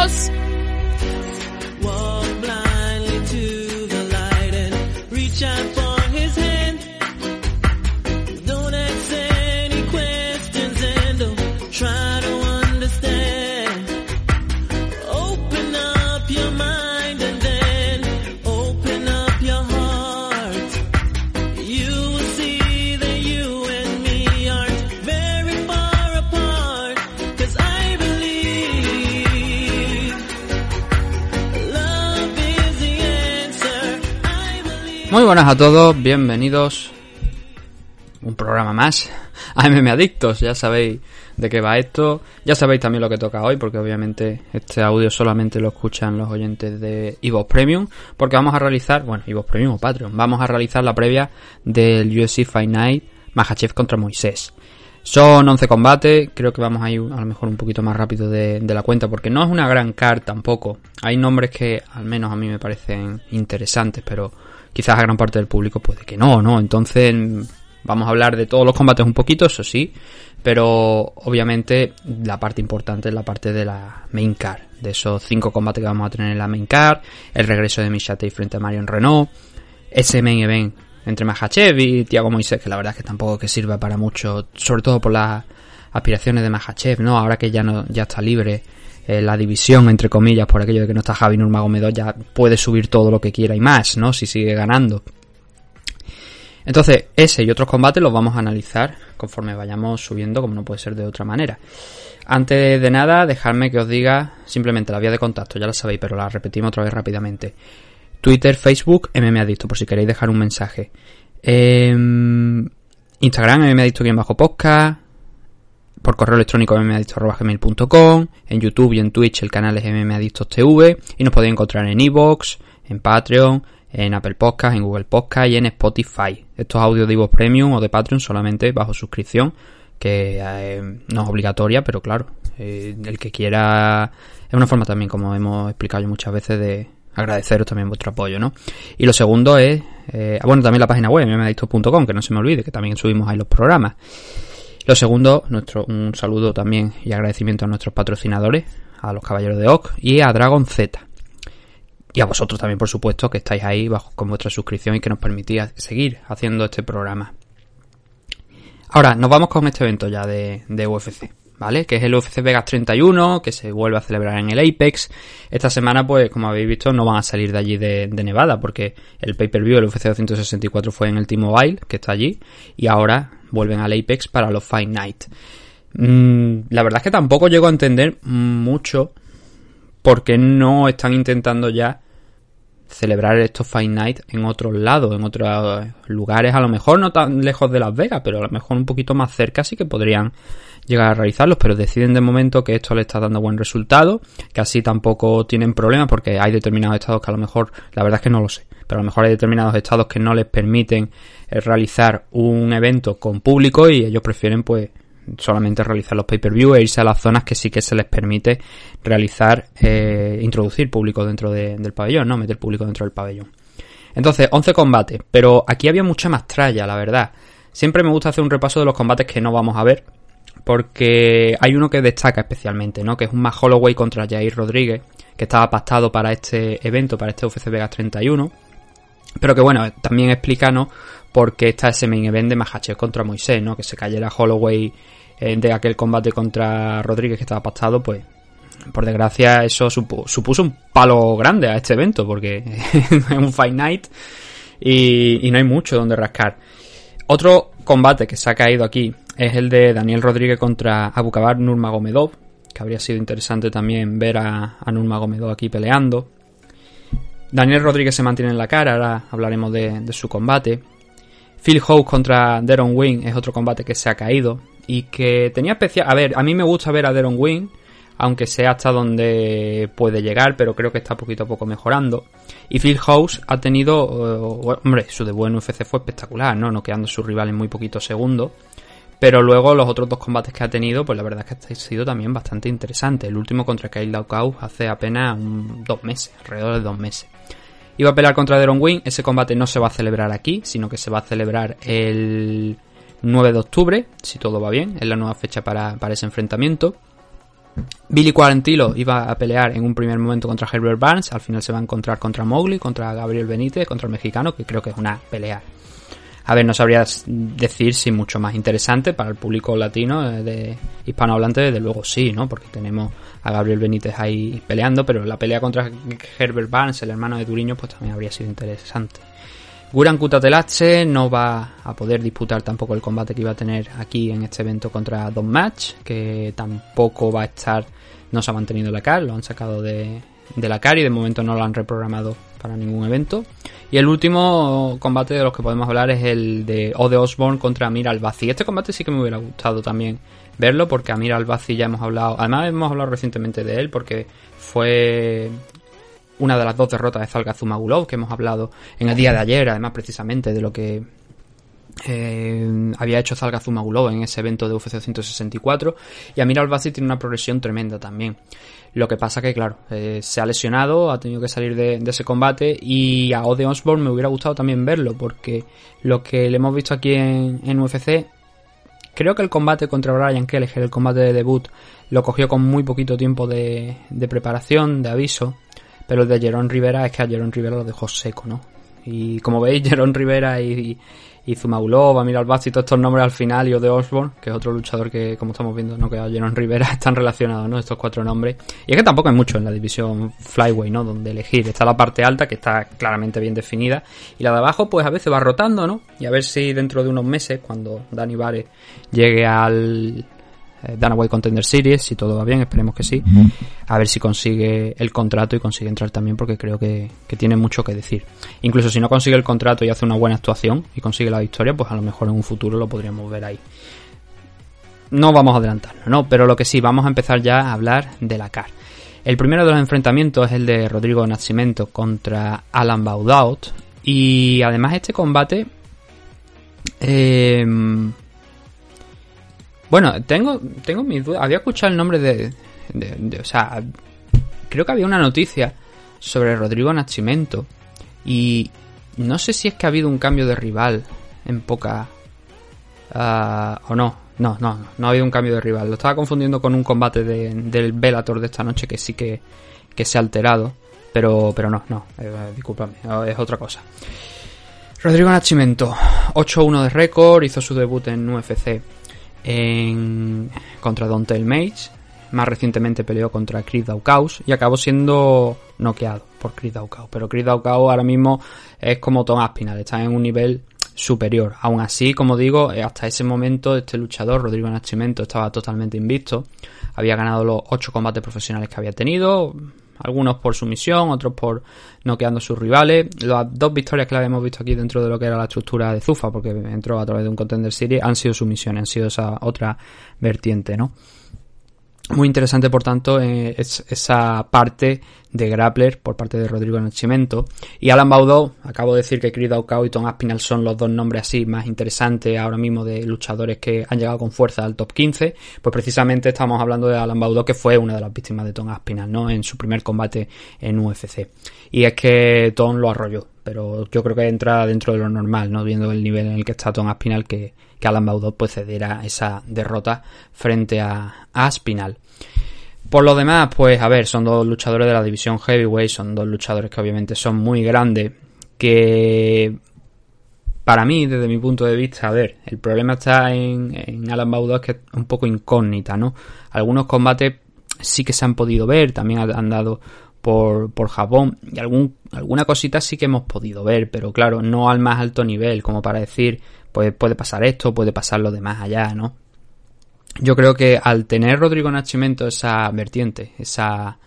Adictos. Muy buenas a todos, bienvenidos un programa más a MM Adictos. Ya sabéis de qué va esto, ya sabéis también lo que toca hoy, porque obviamente este audio solamente lo escuchan los oyentes de Evo Premium, porque vamos a realizar, bueno, Evo Premium o Patreon, vamos a realizar la previa del UFC Fight Night Mahachev contra Moisés. Son 11 combates, creo que vamos a ir a lo mejor un poquito más rápido de, de la cuenta, porque no es una gran card tampoco. Hay nombres que al menos a mí me parecen interesantes, pero quizás a gran parte del público puede que no, ¿no? Entonces vamos a hablar de todos los combates un poquito, eso sí, pero obviamente la parte importante es la parte de la main card, de esos 5 combates que vamos a tener en la main card, el regreso de Michatei frente a Marion Renault, ese main event entre Mahachev y Thiago Moisés, que la verdad es que tampoco que sirva para mucho, sobre todo por las aspiraciones de Mahachev, ¿no? Ahora que ya no ya está libre eh, la división, entre comillas, por aquello de que no está Javi Nurmagomedov, ya puede subir todo lo que quiera y más, ¿no? Si sigue ganando. Entonces, ese y otros combates los vamos a analizar conforme vayamos subiendo, como no puede ser de otra manera. Antes de nada, dejadme que os diga simplemente la vía de contacto, ya la sabéis, pero la repetimos otra vez rápidamente. Twitter, Facebook, MMAdicto, por si queréis dejar un mensaje. Em, Instagram, mmadicto-podcast. Por correo electrónico, mmadicto.gmail.com. En YouTube y en Twitch el canal es mmadictostv. Y nos podéis encontrar en Evox, en Patreon, en Apple Podcast, en Google Podcast y en Spotify. Estos audios de Evox Premium o de Patreon solamente bajo suscripción, que eh, no es obligatoria, pero claro, eh, el que quiera... Es una forma también, como hemos explicado yo muchas veces, de agradeceros también vuestro apoyo, ¿no? Y lo segundo es, eh, bueno, también la página web, mmadicto.com, que no se me olvide, que también subimos ahí los programas. Lo segundo, nuestro, un saludo también y agradecimiento a nuestros patrocinadores, a los Caballeros de Oc y a Dragon Z. Y a vosotros también, por supuesto, que estáis ahí bajo con vuestra suscripción y que nos permitís seguir haciendo este programa. Ahora, nos vamos con este evento ya de, de UFC, ¿vale? Que es el UFC Vegas 31, que se vuelve a celebrar en el Apex. Esta semana, pues, como habéis visto, no van a salir de allí de, Nevada, porque el pay-per-view del UFC 264 fue en el T-Mobile, que está allí, y ahora vuelven al Apex para los Fight Night. Mm, la verdad es que tampoco llego a entender mucho por qué no están intentando ya celebrar estos Fight Night en otros lados, en otros lugares, a lo mejor no tan lejos de Las Vegas, pero a lo mejor un poquito más cerca sí que podrían llegar a realizarlos, pero deciden de momento que esto le está dando buen resultado, que así tampoco tienen problemas porque hay determinados estados que a lo mejor, la verdad es que no lo sé, pero a lo mejor hay determinados estados que no les permiten eh, realizar un evento con público y ellos prefieren pues solamente realizar los pay-per-view e irse a las zonas que sí que se les permite realizar, eh, introducir público dentro de, del pabellón, ¿no? Meter público dentro del pabellón. Entonces, 11 combates, pero aquí había mucha más tralla, la verdad. Siempre me gusta hacer un repaso de los combates que no vamos a ver, porque hay uno que destaca especialmente, ¿no? Que es un más Holloway contra Jair Rodríguez, que estaba pactado para este evento, para este UFC Vegas 31. Pero que bueno, también explica, ¿no? Por qué está ese main event de Mahachev contra Moisés, ¿no? Que se cayera Holloway eh, de aquel combate contra Rodríguez que estaba pactado, pues por desgracia eso supu supuso un palo grande a este evento, porque es un Fight Night y no hay mucho donde rascar. Otro combate que se ha caído aquí es el de Daniel Rodríguez contra Abukabak Nurmagomedov, que habría sido interesante también ver a, a Nurmagomedov aquí peleando. Daniel Rodríguez se mantiene en la cara, ahora hablaremos de, su combate. Phil Howe contra Deron Wing es otro combate que se ha caído y que tenía especial... A ver, a mí me gusta ver a Deron Wing, aunque sea hasta donde puede llegar, pero creo que está poquito a poco mejorando. Y Phil House ha tenido, eh, hombre, su debut en UFC fue espectacular, ¿no? Noqueando a su rival en muy poquitos segundos. Pero luego los otros dos combates que ha tenido, pues la verdad es que ha sido también bastante interesante. El último contra Kyle Daukau hace apenas dos meses, alrededor de dos meses. Iba a pelear contra Deron Wing, ese combate no se va a celebrar aquí, sino que se va a celebrar el 9 de octubre, si todo va bien, es la nueva fecha para, para ese enfrentamiento. Billy Quarantillo iba a pelear en un primer momento contra Herbert Barnes, al final se va a encontrar contra Mowgli, contra Gabriel Benítez, contra el mexicano, que creo que es una pelea. A ver, no sabría decir si mucho más interesante para el público latino eh, de hispanohablante, desde luego sí, ¿no? Porque tenemos a Gabriel Benítez ahí peleando, pero la pelea contra Herbert Barnes, el hermano de Duriño, pues también habría sido interesante. Guran Kutatelache no va a poder disputar tampoco el combate que iba a tener aquí en este evento contra Don Match, que tampoco va a estar, no se ha mantenido en la CAR, lo han sacado de, de la CAR y de momento no lo han reprogramado para ningún evento. Y el último combate de los que podemos hablar es el de Ode Osborne contra Amir Albazi. Este combate sí que me hubiera gustado también verlo porque Amir Albazi ya hemos hablado, además hemos hablado recientemente de él porque fue una de las dos derrotas de Zalga Zumagulov que hemos hablado en el día de ayer, además precisamente de lo que eh, había hecho Zalga Zumagulov en ese evento de UFC 164 y Amir Albazi tiene una progresión tremenda también. Lo que pasa que, claro, eh, se ha lesionado, ha tenido que salir de, ese combate y a Ode Osborne me hubiera gustado también verlo porque lo que le hemos visto aquí en, en UFC, creo que el combate contra Brian Kelleher, el combate de debut, lo cogió con muy poquito tiempo de, de preparación, de aviso, pero el de Jerón Rivera es que a Jerón Rivera lo dejó seco, ¿no? Y como veis, Jerón Rivera y, y Zumagulov, Amir Albazi, todos estos nombres al final, y Ode Osborne, que es otro luchador que, como estamos viendo, no queda Jerón Rivera, están relacionados, ¿no? Estos cuatro nombres. Y es que tampoco hay mucho en la división Flyway, ¿no? Donde elegir. Está la parte alta, que está claramente bien definida, y la de abajo, pues a veces va rotando, ¿no? Y a ver si dentro de unos meses, cuando Dani Vare llegue al eh, Dana White Contender Series, si todo va bien, esperemos que sí. A ver si consigue el contrato y consigue entrar también, porque creo que, que, tiene mucho que decir. Incluso si no consigue el contrato y hace una buena actuación y consigue la victoria, pues a lo mejor en un futuro lo podríamos ver ahí. No vamos a adelantarnos, ¿no? Pero lo que sí, vamos a empezar ya a hablar de la CAR. El primero de los enfrentamientos es el de Rodrigo Nascimento contra Alan Baudaut. Y además este combate... Eh, bueno, tengo, tengo mis dudas. Había escuchado el nombre de, de, O sea, creo que había una noticia sobre Rodrigo Nascimento. Y no sé si es que ha habido un cambio de rival en poca. Uh, o no. No, no, no, ha habido un cambio de rival. Lo estaba confundiendo con un combate de, del Bellator de esta noche que sí que, que se ha alterado. Pero, pero no, no, eh, discúlpame, es otra cosa. Rodrigo Nascimento, 8-1 de récord, hizo su debut en UFC en, contra Dontel Mage. Más recientemente peleó contra Chris Daukaus y acabó siendo noqueado por Chris Daukaus. Pero Chris Daukaus ahora mismo es como Tom Aspinall, está en un nivel superior. Aún así, como digo, hasta ese momento este luchador, Rodrigo Nascimento, estaba totalmente invicto. Había ganado los 8 combates profesionales que había tenido, algunos por sumisión, otros por noqueando a sus rivales. Las dos victorias que hemos visto aquí dentro de lo que era la estructura de Zufa, porque entró a través de un Contender Series, han sido sumisiones, han sido esa otra vertiente, ¿no? Muy interesante, por tanto, eh, es esa parte de grappler por parte de Rodrigo Nascimento. Y Alan Baudot, acabo de decir que Chris Daukau y Tom Aspinall son los dos nombres así más interesantes ahora mismo de luchadores que han llegado con fuerza al top 15. Pues precisamente estamos hablando de Alan Baudot, que fue una de las víctimas de Tom Aspinall, ¿no? En su primer combate en UFC. Y es que Tom lo arrolló, pero yo creo que entra dentro de lo normal, ¿no? Viendo el nivel en el que está Tom Aspinall, que, que Alan Baudot pues cediera esa derrota frente a, a Aspinall. Por lo demás, pues a ver, son dos luchadores de la división heavyweight, son dos luchadores que obviamente son muy grandes, que para mí, desde mi punto de vista, a ver, el problema está en, en Alan Baudot, que es un poco incógnita, ¿no? Algunos combates sí que se han podido ver, también han dado por, por Japón, y alguna cosita sí que hemos podido ver, pero claro, no al más alto nivel, como para decir, pues puede pasar esto, puede pasar lo demás allá, ¿no? Yo creo que al tener Rodrigo Nascimento esa vertiente, esa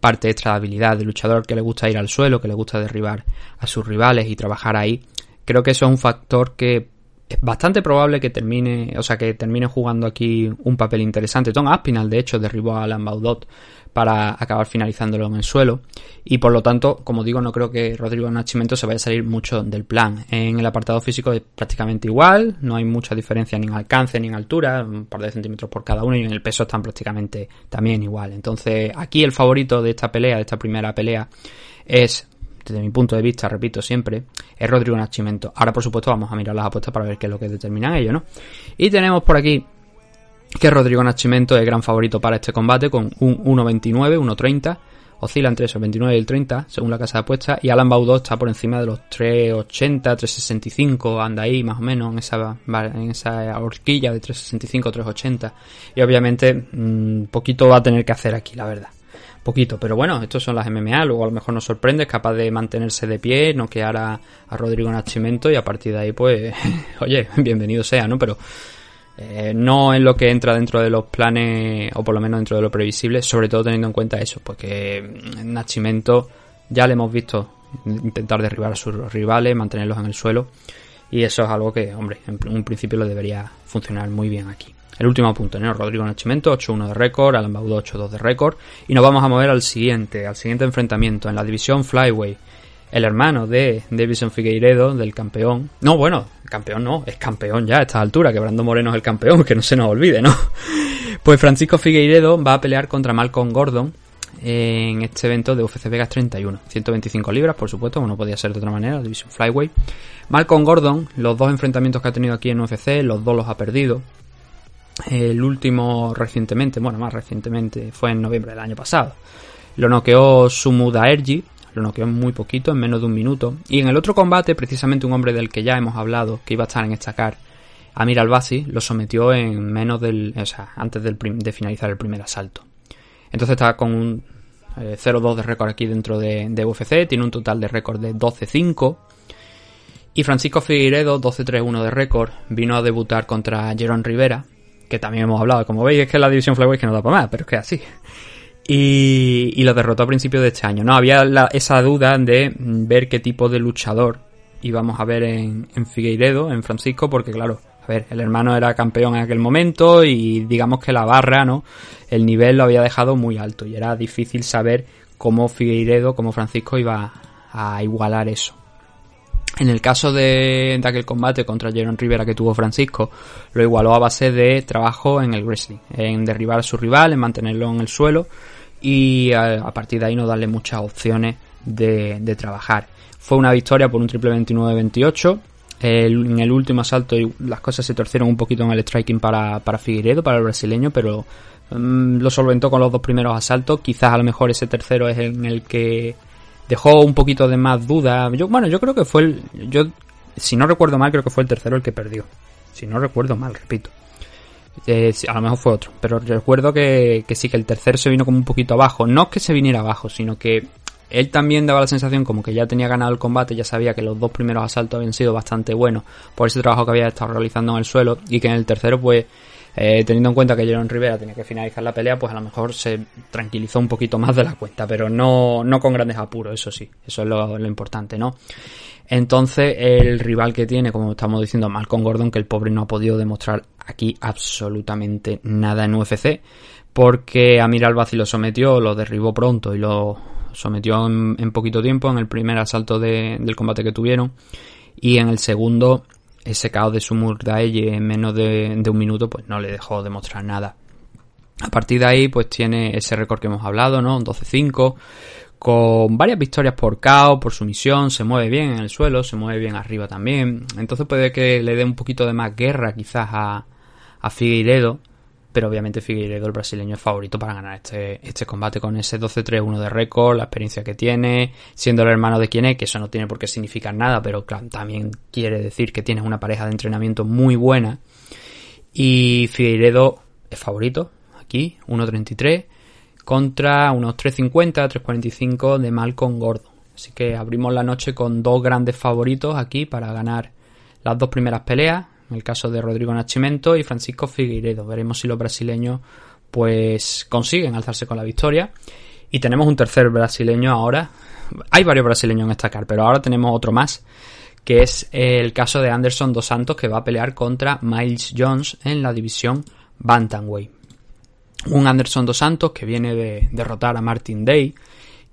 parte extra de habilidad, de luchador que le gusta ir al suelo, que le gusta derribar a sus rivales y trabajar ahí. Creo que eso es un factor que es bastante probable que termine, o sea, que termine jugando aquí un papel interesante. Tom Aspinall, de hecho, derribó a Alan Baudot para acabar finalizándolo en el suelo. Y por lo tanto, como digo, no creo que Rodrigo Nachimento se vaya a salir mucho del plan. En el apartado físico es prácticamente igual, no hay mucha diferencia ni en alcance ni en altura, un par de centímetros por cada uno, y en el peso están prácticamente también igual. Entonces, aquí el favorito de esta pelea, de esta primera pelea, es desde mi punto de vista, repito siempre, es Rodrigo Nachimento. Ahora, por supuesto, vamos a mirar las apuestas para ver qué es lo que determinan ellos, ¿no? Y tenemos por aquí que Rodrigo Nachimento es gran favorito para este combate con un 1.29, 1.30. Oscila entre esos 29 y el 30, según la casa de apuestas. Y Alan Baudot está por encima de los 3.80, 3.65, anda ahí más o menos en esa, en esa horquilla de 3.65, 3.80. Y obviamente, un poquito va a tener que hacer aquí, la verdad poquito, pero bueno, estos son las MMA, luego a lo mejor nos sorprende, es capaz de mantenerse de pie, no que a, a Rodrigo Nachimento y a partir de ahí pues, oye, bienvenido sea, ¿no? Pero eh, no es lo que entra dentro de los planes, o por lo menos dentro de lo previsible, sobre todo teniendo en cuenta eso, porque en Nachimento ya le hemos visto intentar derribar a sus rivales, mantenerlos en el suelo, y eso es algo que, hombre, en un principio lo debería funcionar muy bien aquí. El último punto, ¿no? Rodrigo Nachimento, 8-1 de récord, Alan Baudot 8-2 de récord. Y nos vamos a mover al siguiente, al siguiente enfrentamiento, en la división Flyway. El hermano de Davison Figueiredo, del campeón. No, bueno, campeón no, es campeón ya a esta altura, que Brando Moreno es el campeón, que no se nos olvide, ¿no? Pues Francisco Figueiredo va a pelear contra Malcolm Gordon en este evento de UFC Vegas 31. 125 libras, por supuesto, como no podía ser de otra manera, División Flyway. Malcolm Gordon, los dos enfrentamientos que ha tenido aquí en UFC, los dos los ha perdido. El último recientemente, bueno, más recientemente, fue en noviembre del año pasado. Lo noqueó Sumuda Ergi, lo noqueó muy poquito, en menos de un minuto. Y en el otro combate, precisamente un hombre del que ya hemos hablado, que iba a estar en esta car, Amir Albasi, lo sometió en menos del, o sea, antes del de finalizar el primer asalto. Entonces está con un 0-2 eh, de récord aquí dentro de, de, UFC, tiene un total de récord de 12-5. Y Francisco Figueiredo, 12-3-1 de récord, vino a debutar contra Jerón Rivera, que también hemos hablado. Como veis, es que la división Flyway que no da para más, pero es que así. Y, lo derrotó a principios de este año. No había esa duda de ver qué tipo de luchador íbamos a ver en, en Figueiredo, en Francisco, porque claro, a ver, el hermano era campeón en aquel momento y digamos que la barra, ¿no? El nivel lo había dejado muy alto y era difícil saber cómo Figueiredo, cómo Francisco iba a igualar eso. En el caso de, aquel combate contra Jaron Rivera que tuvo Francisco, lo igualó a base de trabajo en el wrestling, en derribar a su rival, en mantenerlo en el suelo y a, partir de ahí no darle muchas opciones de, trabajar. Fue una victoria por un triple 29-28. en el último asalto las cosas se torcieron un poquito en el striking para, para Figueiredo, para el brasileño, pero mm, lo solventó con los dos primeros asaltos. Quizás a lo mejor ese tercero es en el que dejó un poquito de más duda. Yo, bueno, yo creo que fue el. Yo, si no recuerdo mal, creo que fue el tercero el que perdió. Si no recuerdo mal, repito. Eh, a lo mejor fue otro. Pero recuerdo que, que sí, que el tercero se vino como un poquito abajo. No es que se viniera abajo, sino que él también daba la sensación como que ya tenía ganado el combate, ya sabía que los dos primeros asaltos habían sido bastante buenos por ese trabajo que había estado realizando en el suelo y que en el tercero pues eh, teniendo en cuenta que Jerón Rivera tenía que finalizar la pelea, pues a lo mejor se tranquilizó un poquito más de la cuenta, pero no, no con grandes apuros, eso sí, eso es lo, importante, ¿no? Entonces, el rival que tiene, como estamos diciendo, Malcolm Gordon, que el pobre no ha podido demostrar aquí absolutamente nada en UFC, porque Amir Albazi lo sometió, lo derribó pronto y lo sometió en, poquito tiempo, en el primer asalto del combate que tuvieron, y en el segundo ese caos de Sumur Daeye en menos de, un minuto, pues no le dejó demostrar nada. A partir de ahí, pues tiene ese récord que hemos hablado, ¿no? 12-5, con varias victorias por KO, por sumisión, se mueve bien en el suelo, se mueve bien arriba también. Entonces puede que le dé un poquito de más guerra quizás a, a Figueiredo, pero obviamente Figueiredo, el brasileño, es favorito para ganar este, este combate con ese 12-3-1 de récord, la experiencia que tiene, siendo el hermano de quien es, que eso no tiene por qué significar nada, pero también quiere decir que tienes una pareja de entrenamiento muy buena. Y Figueiredo es favorito, aquí, 1-33, contra unos 3.50, 3.45 de Malcolm Gordo. Así que abrimos la noche con dos grandes favoritos aquí para ganar las dos primeras peleas el caso de Rodrigo Nachimento y Francisco Figueiredo. Veremos si los brasileños pues consiguen alzarse con la victoria. Y tenemos un tercer brasileño ahora. Hay varios brasileños en esta car, pero ahora tenemos otro más, que es el caso de Anderson Dos Santos, que va a pelear contra Miles Jones en la división Bantamweight. Un Anderson Dos Santos que viene de derrotar a Martin Day,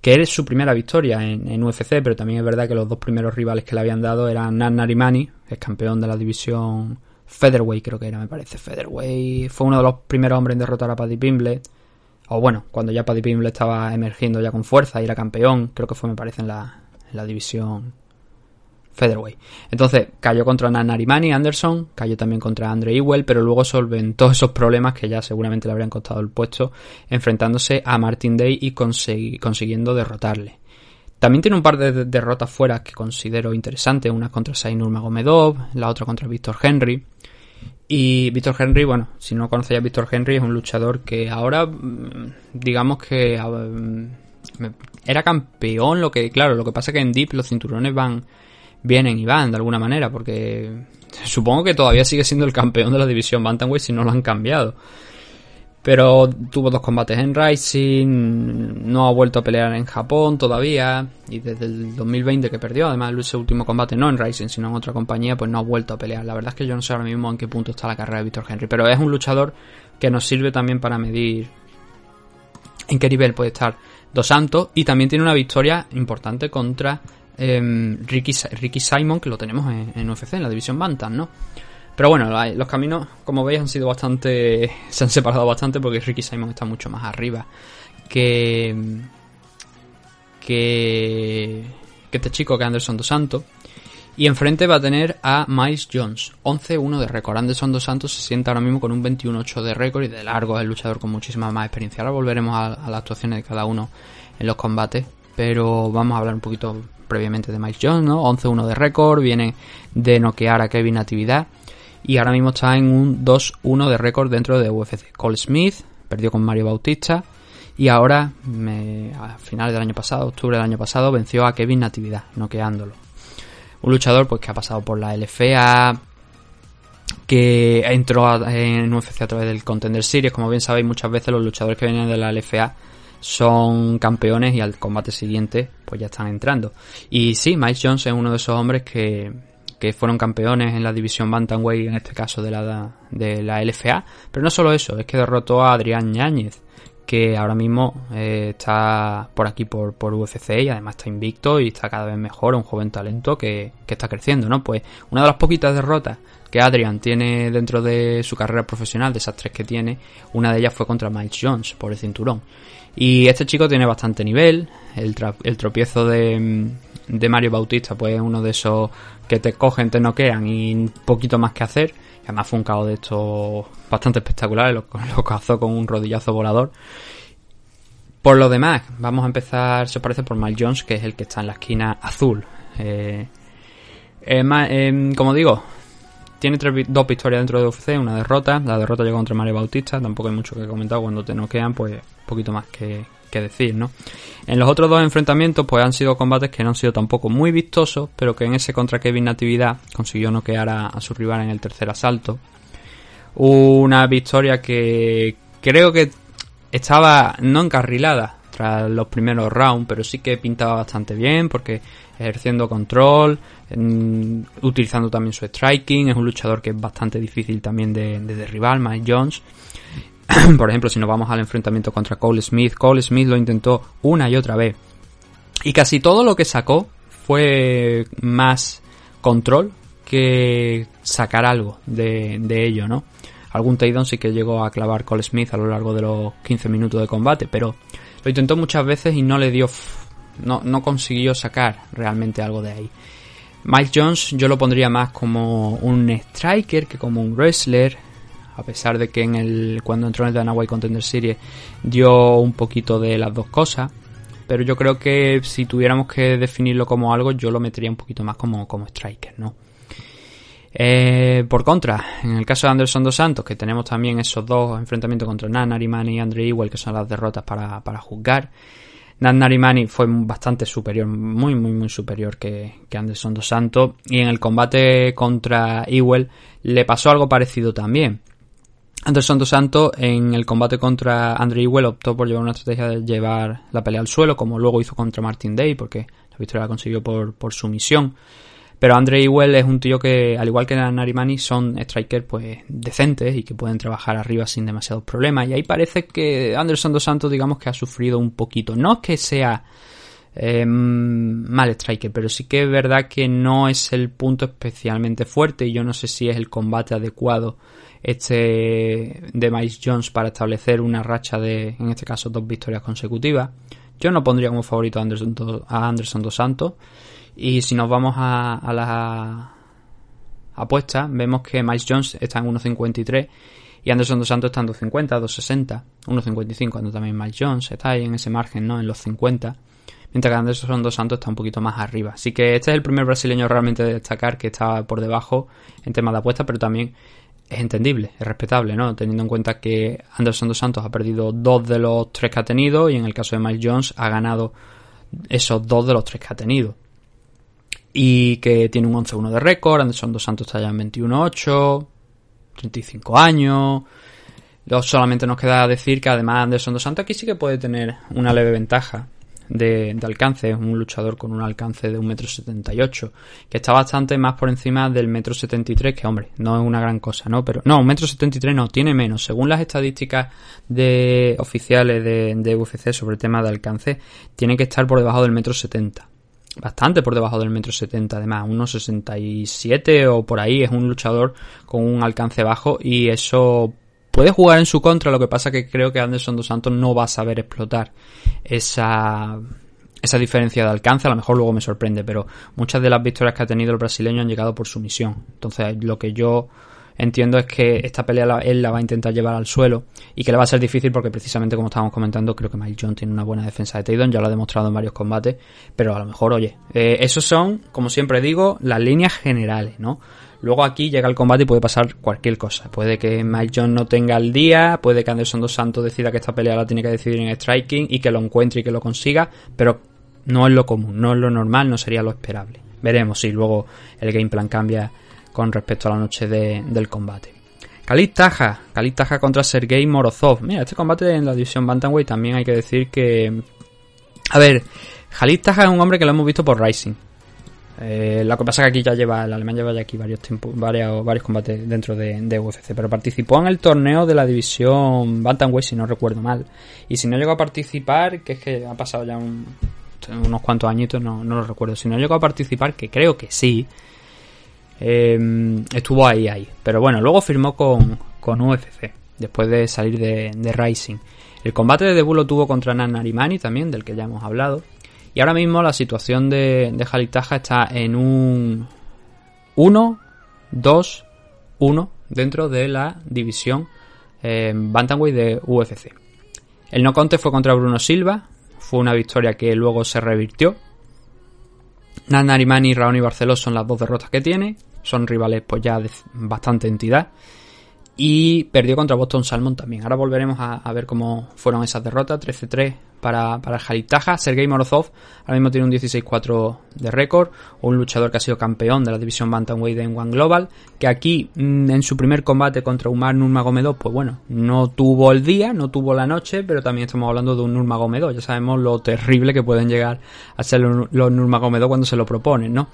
que es su primera victoria en, en UFC, pero también es verdad que los dos primeros rivales que le habían dado eran Nan Narimani, el campeón de la división Featherweight, creo que era, me parece, Featherweight. Fue uno de los primeros hombres en derrotar a Paddy Pimble. O bueno, cuando ya Paddy Pimble estaba emergiendo ya con fuerza y era campeón, creo que fue, me parece, en la, en la división Featherweight. Entonces, cayó contra Narimani Anderson, cayó también contra Andre Ewell, pero luego solventó esos problemas que ya seguramente le habrían costado el puesto, enfrentándose a Martin Day y consiguiendo derrotarle. También tiene un par de de- derrotas fuera que considero interesantes, una contra Sainur Magomedov, la otra contra Víctor Henry. Y Víctor Henry, bueno, si no conocéis a Víctor Henry, es un luchador que ahora, mm, digamos que ah, mm, era campeón, lo que, claro, lo que pasa es que en Deep los cinturones van, vienen y van de alguna manera, porque supongo que todavía sigue siendo el campeón de la división Bantamweight si no lo han cambiado. Pero tuvo dos combates en Rising, no ha vuelto a pelear en Japón todavía, y desde el 2020 que perdió, además ese último combate no en Rising, sino en otra compañía, pues no ha vuelto a pelear. La verdad es que yo no sé ahora mismo en qué punto está la carrera de Víctor Henry, pero es un luchador que nos sirve también para medir en qué nivel puede estar Dos Santos, y también tiene una victoria importante contra em, Ricky, Ricky Simon, que lo tenemos en, UFC, en la división Bantam, ¿no? Pero bueno, los caminos, como veis, han sido bastante. Se han separado bastante porque Ricky Simon está mucho más arriba que. que. que este chico, que Anderson Dos Santos. Y enfrente va a tener a Miles Jones, 11-1 de récord. Anderson Dos Santos se sienta ahora mismo con un 21-8 de récord y de largo es el luchador con muchísima más experiencia. Ahora volveremos a, a las actuaciones de cada uno en los combates, pero vamos a hablar un poquito previamente de Miles Jones, ¿no? 11-1 de récord, viene de noquear a Kevin Natividad y ahora mismo está en un 2-1 de récord dentro de UFC. Cole Smith perdió con Mario Bautista y ahora, a finales del año pasado, octubre del año pasado, venció a Kevin Natividad, noqueándolo. Un luchador pues que ha pasado por la LFA, que entró en UFC a través del Contender Series. Como bien sabéis, muchas veces los luchadores que vienen de la LFA son campeones y al combate siguiente pues ya están entrando. Y sí, Mike Jones es uno de esos hombres que, que fueron campeones en la división Bantamweight, en este caso de la, de la LFA. Pero no solo eso, es que derrotó a Adrián Ñáñez, que ahora mismo eh, está por aquí por, por UFC y además está invicto y está cada vez mejor, un joven talento que, que está creciendo, ¿no? Pues una de las poquitas derrotas que Adrian tiene dentro de su carrera profesional, de esas tres que tiene, una de ellas fue contra Miles Jones por el cinturón. Y este chico tiene bastante nivel, el, el tropiezo de, mm, de Mario Bautista pues es uno de esos que te cogen, te noquean y poquito más que hacer. Además fue un caos de estos bastante espectaculares, lo, lo cazó con un rodillazo volador. Por lo demás, vamos a empezar, se parece por Miles Jones, que es el que está en la esquina azul. Eh, em, como digo, tiene dos victorias dentro de UFC, una derrota. La derrota llegó contra Mario Bautista, tampoco hay mucho que comentar. Cuando te noquean, pues poquito más que, que decir, ¿no? En los otros dos enfrentamientos, pues han sido combates que no han sido tampoco muy vistosos, pero que en ese contra Kevin Natividad consiguió noquear a, a su rival en el tercer asalto. Una victoria que creo que estaba no encarrilada tras los primeros rounds, pero sí que pintaba bastante bien porque ejerciendo control, utilizando también su striking, es un luchador que es bastante difícil también de, de derribar, Mike Jones. Por ejemplo, si nos vamos al enfrentamiento contra Cole Smith, Cole Smith lo intentó una y otra vez. Y casi todo lo que sacó fue más control que sacar algo de, de ello, ¿no? Algún takedown sí que llegó a clavar Cole Smith a lo largo de los 15 minutos de combate, pero lo intentó muchas veces y no le dio... No, no consiguió sacar realmente algo de ahí. Mike Jones yo lo pondría más como un striker que como un wrestler. A pesar de que en el cuando entró en el Dana White Contender Series dio un poquito de las dos cosas. Pero yo creo que si tuviéramos que definirlo como algo, yo lo metería un poquito más como, como striker, ¿no? Eh, por contra, en el caso de Anderson Dos Santos, que tenemos también esos dos enfrentamientos contra Nan Narimani y Andre Ewell, que son las derrotas para, para juzgar. Nan Narimani fue bastante superior, muy, muy, muy superior que, Anderson Dos Santos. Y en el combate contra Ewell le pasó algo parecido también. Anderson Dos Santos en el combate contra Andre Ewell optó por llevar una estrategia de llevar la pelea al suelo, como luego hizo contra Martin Day, porque la victoria la consiguió por, por sumisión. Pero Andre Ewell es un tío que, al igual que Narimani, son strikers pues decentes y que pueden trabajar arriba sin demasiados problemas. Y ahí parece que Anderson Dos Santos, digamos que ha sufrido un poquito. No es que sea eh, mal striker, pero sí que es verdad que no es el punto especialmente fuerte. Y yo no sé si es el combate adecuado este de Miles Jones para establecer una racha de, en este caso, dos victorias consecutivas. Yo no pondría como favorito a Anderson, a Anderson Dos Santos. Y si nos vamos a, a las apuestas, vemos que Miles Jones está en 1.53 y Anderson Dos Santos está en 2.50, 2.60, 1.55 cuando también Miles Jones está ahí en ese margen, ¿no? En los 50. Mientras que Anderson Dos Santos está un poquito más arriba. Así que este es el primer brasileño realmente de destacar que está por debajo en tema de apuestas, pero también es entendible, es respetable, ¿no? Teniendo en cuenta que Anderson Dos Santos ha perdido dos de los tres que ha tenido y en el caso de Miles Jones ha ganado esos dos de los tres que ha tenido. Y que tiene un 11-1 de récord, Anderson Dos Santos está ya en 21-8, 35 años. Solamente nos queda decir que además Anderson Dos Santos aquí sí que puede tener una leve ventaja de, alcance, es un luchador con un alcance de 1,78m, que está bastante más por encima del 1,73m, que hombre, no es una gran cosa, ¿no? Pero no, 1,73m no, tiene menos. Según las estadísticas de oficiales de, de UFC sobre el tema de alcance, tiene que estar por debajo del 1,70m. Bastante por debajo del 1,70m, además, 1,67 o por ahí, es un luchador con un alcance bajo y eso puede jugar en su contra, lo que pasa que creo que Anderson Dos Santos no va a saber explotar esa, esa diferencia de alcance, a lo mejor luego me sorprende, pero muchas de las victorias que ha tenido el brasileño han llegado por sumisión. Entonces, lo que yo entiendo es que esta pelea él la va a intentar llevar al suelo y que le va a ser difícil porque precisamente como estábamos comentando creo que Mike John tiene una buena defensa de Taydon, ya lo ha demostrado en varios combates, pero a lo mejor, oye, eh, esos son, como siempre digo, las líneas generales, ¿no? Luego aquí llega el combate y puede pasar cualquier cosa. Puede que Mike John no tenga el día, puede que Anderson Dos Santos decida que esta pelea la tiene que decidir en striking y que lo encuentre y que lo consiga, pero no es lo común, no es lo normal, no sería lo esperable. Veremos si luego el game plan cambia con respecto a la noche de, del combate. Khalid Taja, Khalid Taja contra Sergei Morozov. Mira, este combate en la división Bantamweight también hay que decir que... A ver, Khalid Taja es un hombre que lo hemos visto por Rising. Eh, lo que pasa es que aquí ya lleva, el alemán lleva ya aquí varios tiempos, varios, varios combates dentro de, de, UFC, pero participó en el torneo de la división Bantamweight, si no recuerdo mal. Y si no llegó a participar, que es que ha pasado ya un, unos cuantos añitos, no, no lo recuerdo. Si no llegó a participar, que creo que sí, eh, estuvo ahí, ahí. Pero bueno, luego firmó con, con UFC, después de salir de, Rising. El combate de debut lo tuvo contra Nan Narimani también, del que ya hemos hablado. Y ahora mismo la situación de, de Jalitaja está en un 1, 2, 1 dentro de la división eh, Bantamweight de UFC. El no conte fue contra Bruno Silva, fue una victoria que luego se revirtió. Narimani, Raoni y Barceló son las dos derrotas que tiene, son rivales pues ya de bastante entidad. Y perdió contra Boston Salmon también. Ahora volveremos a, ver cómo fueron esas derrotas. 13-3 para, para el Taja. Sergei Morozov ahora mismo tiene un 16-4 de récord. Un luchador que ha sido campeón de la división Bantamweight en One Global. Que aquí mmm, en su primer combate contra Umar Nurmagomedov, pues bueno, no tuvo el día, no tuvo la noche, pero también estamos hablando de un Nurmagomedov. Ya sabemos lo terrible que pueden llegar a ser los Nurmagomedov cuando se lo proponen, ¿no?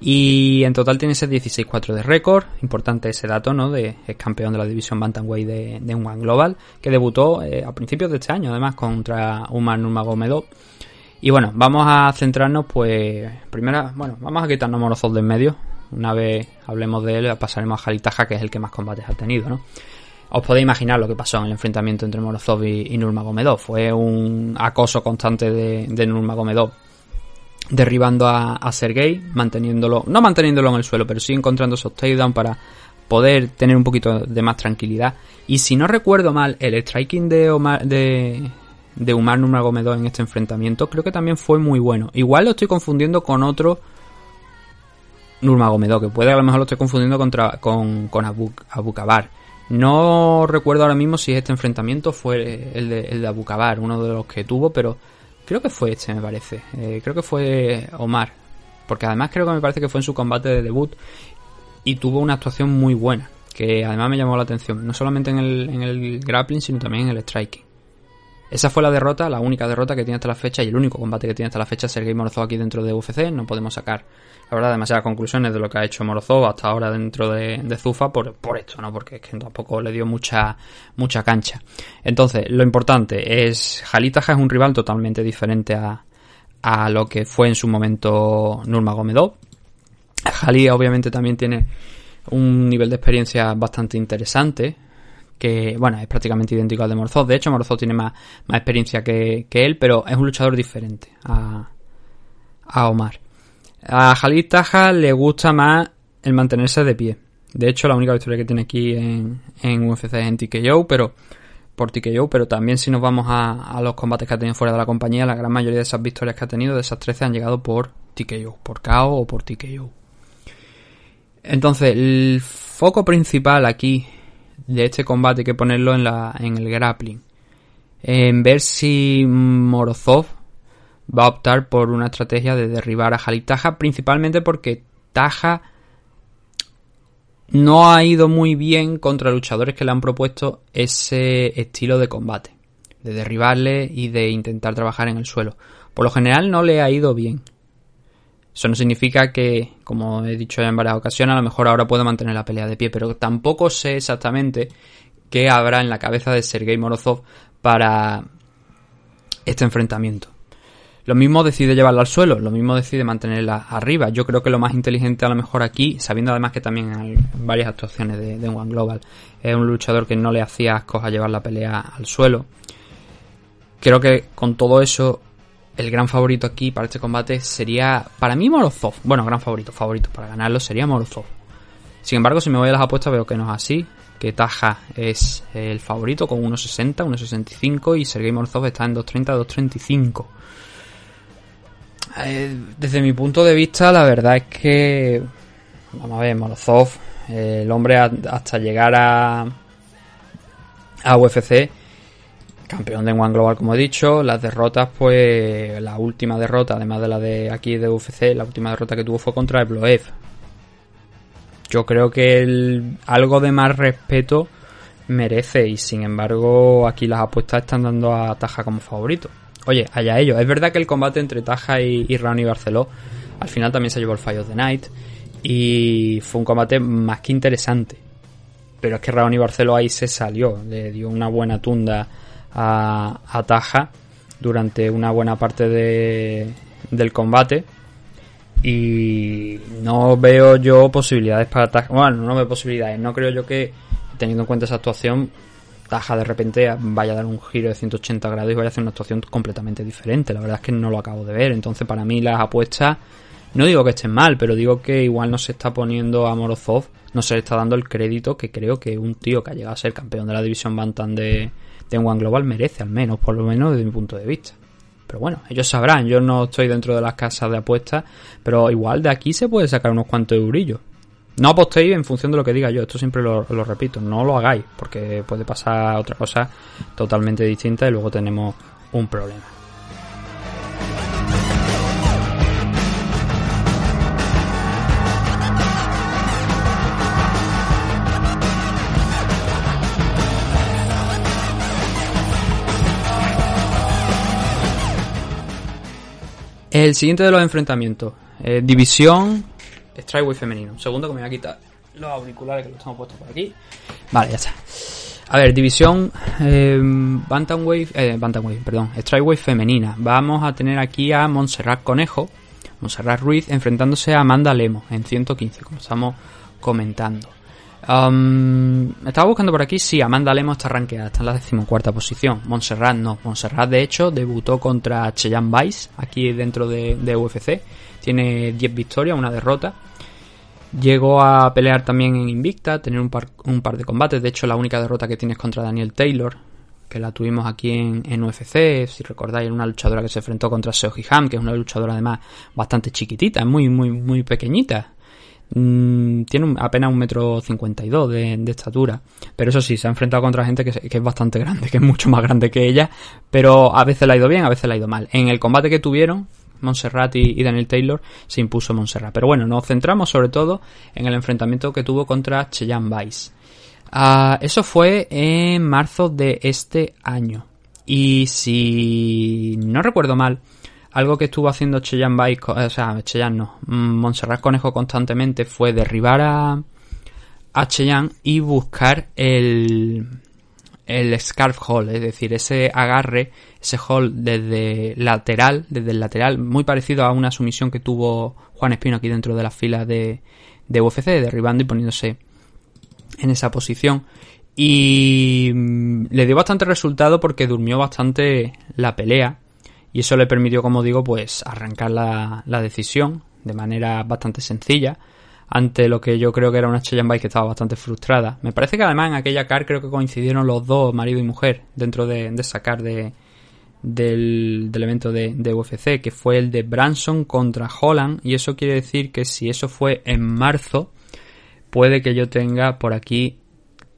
Y en total tiene ese 16-4 de récord. Importante ese dato, ¿no? De es campeón de la división Bantamweight de, de One Global, que debutó eh, a principios de este año, además, contra Umar Nurmagomedov. Y bueno, vamos a centrarnos, pues, primero, bueno, vamos a quitarnos Morozov de en medio. Una vez hablemos de él, pasaremos a Jalitaja, que es el que más combates ha tenido, ¿no? Os podéis imaginar lo que pasó en el enfrentamiento entre Morozov y, y Nurmagomedov. Fue un acoso constante de, de Nurmagomedov derribando a, a Sergei, manteniéndolo, no manteniéndolo en el suelo, pero sí encontrando esos takedown para poder tener un poquito de más tranquilidad. Y si no recuerdo mal, el striking de Omar, de, de Umar Nurmagomedov en este enfrentamiento creo que también fue muy bueno. Igual lo estoy confundiendo con otro Nurmagomedov, que puede a lo mejor lo estoy confundiendo contra, con, con Abu, Abukabar. No recuerdo ahora mismo si este enfrentamiento fue el de, el de Abukabar, uno de los que tuvo, pero Creo que fue este, me parece. Eh, creo que fue Omar. Porque además creo que me parece que fue en su combate de debut. Y tuvo una actuación muy buena. que además me llamó la atención, no solamente en el, grappling, sino también en el striking. Esa fue la derrota, la única derrota que tiene hasta la fecha y el único combate que tiene hasta la fecha Sergei Morozov aquí dentro de UFC. No podemos sacar, verdad, demasiadas conclusiones de lo que ha hecho Morozov hasta ahora dentro de, de Zufa por, por esto, ¿no? Porque es que tampoco le dio mucha, mucha cancha. Entonces, lo importante es, Jalitaja es un rival totalmente diferente a, a lo que fue en su momento Nurmagomedov. Jali obviamente también tiene un nivel de experiencia bastante interesante, que bueno, es prácticamente idéntico al de Morozov. De hecho, Morozov tiene más, más experiencia que, que él, pero es un luchador diferente a, a Omar. A Jalid Taja le gusta más el mantenerse de pie. De hecho, la única victoria que tiene aquí en, en UFC es en TKO, pero por TKO, pero también si nos vamos a, a, los combates que ha tenido fuera de la compañía, la gran mayoría de esas victorias que ha tenido, de esas 13, han llegado por TKO, por KO o por TKO. Entonces, el foco principal aquí de este combate hay que ponerlo en, la, en el grappling. En ver si Morozov va a optar por una estrategia de derribar a Jalil Taja, principalmente porque Taja no ha ido muy bien contra luchadores que le han propuesto ese estilo de combate, de derribarle y de intentar trabajar en el suelo. Por lo general no le ha ido bien. Eso no significa que, como he dicho en varias ocasiones, a lo mejor ahora pueda mantener la pelea de pie, pero tampoco sé exactamente qué habrá en la cabeza de Sergei Morozov para este enfrentamiento. Lo mismo decide llevarla al suelo, lo mismo decide mantenerla arriba. Yo creo que lo más inteligente a lo mejor aquí, sabiendo además que también hay varias actuaciones de, One Global, es un luchador que no le hacía ascos a llevar la pelea al suelo. Creo que con todo eso el gran favorito aquí para este combate sería, para mí, Morozov. Bueno, gran favorito, favorito para ganarlo sería Morozov. Sin embargo, si me voy a las apuestas veo que no es así, que Taja es el favorito con 1.60, 1.65 y Sergei Morozov está en 2.30, 2.35. Desde mi punto de vista, la verdad es que, vamos a ver, Morozov, eh, el hombre hasta llegar a, a UFC, campeón de One Global, como he dicho. Las derrotas, pues la última derrota, además de la de aquí de UFC, la última derrota que tuvo fue contra Ebloev. Yo creo que el, algo de más respeto merece y sin embargo aquí las apuestas están dando a Taja como favorito. Oye, allá ellos. Es verdad que el combate entre Taja y, y Ronnie Barceló al final también se llevó el Fight of the Night y fue un combate más que interesante. Pero es que Raoni Barceló ahí se salió, le dio una buena tunda a, a Taja durante una buena parte de, del combate. Y no veo yo posibilidades para Taja. Bueno, no veo posibilidades. No creo yo que, teniendo en cuenta esa actuación, Taja de repente vaya a dar un giro de 180 grados y vaya a hacer una actuación completamente diferente. La verdad es que no lo acabo de ver. Entonces, para mí, las apuestas. No digo que estén mal, pero digo que igual no se está poniendo a Morozov, no se le está dando el crédito que creo que un tío que ha llegado a ser campeón de la división Bantam de, de One Global merece, al menos, por lo menos desde mi punto de vista. Pero bueno, ellos sabrán, yo no estoy dentro de las casas de apuestas, pero igual de aquí se puede sacar unos cuantos eurillos. No apostéis en función de lo que diga yo, esto siempre lo, repito, no lo hagáis, porque puede pasar otra cosa totalmente distinta y luego tenemos un problema. El siguiente de los enfrentamientos. Eh, división Strikeway femenino. Un segundo que me voy a quitar los auriculares que los tengo puestos por aquí. Vale, ya está. A ver, división eh, Bantamweight, eh, Bantamweight, perdón, Strikeway femenina. Vamos a tener aquí a Montserrat Conejo, Montserrat Ruiz, enfrentándose a Amanda Lemos en 115, como estamos comentando. Estaba buscando por aquí, sí, Amanda Lemos está rankeada, está en la decimocuarta posición. Montserrat no. Montserrat, de hecho, debutó contra Cheyenne Vice, aquí dentro de, UFC. Tiene 10 victorias, una derrota. Llegó a pelear también en Invicta, tener un par, un par de combates. De hecho, la única derrota que tiene es contra Daniel Taylor, que la tuvimos aquí en, en UFC. Si recordáis, era una luchadora que se enfrentó contra Seoji Ham, que es una luchadora además bastante chiquitita, muy, muy, muy pequeñita. Mm, tiene apenas un metro cincuenta y dos de, estatura. Pero eso sí, se ha enfrentado contra gente que, que, es bastante grande, que es mucho más grande que ella. Pero a veces la ha ido bien, a veces la ha ido mal. En el combate que tuvieron, Montserrat y, y Daniel Taylor, se impuso Montserrat. Pero bueno, nos centramos sobre todo en el enfrentamiento que tuvo contra Cheyenne Vice. Ah, eso fue en marzo de este año. Y si no recuerdo mal, algo que estuvo haciendo Cheyenne Bay, o sea, Cheyenne no, mm, Montserrat Conejo constantemente fue derribar a, a Cheyenne y buscar el, el scarf hold, es decir, ese agarre, ese hold desde lateral, desde el lateral, muy parecido a una sumisión que tuvo Juan Espino aquí dentro de las filas de, de UFC, derribando y poniéndose en esa posición. Y mm, le dio bastante resultado porque durmió bastante la pelea. Y eso le permitió, como digo, pues arrancar la, la decisión de manera bastante sencilla. Ante lo que yo creo que era una Cheyenne Bay que estaba bastante frustrada. Me parece que además en aquella car creo que coincidieron los dos, marido y mujer, dentro de, de esa car de, del, del evento de, de UFC, que fue el de Branson contra Holland. Y eso quiere decir que si eso fue en marzo, puede que yo tenga por aquí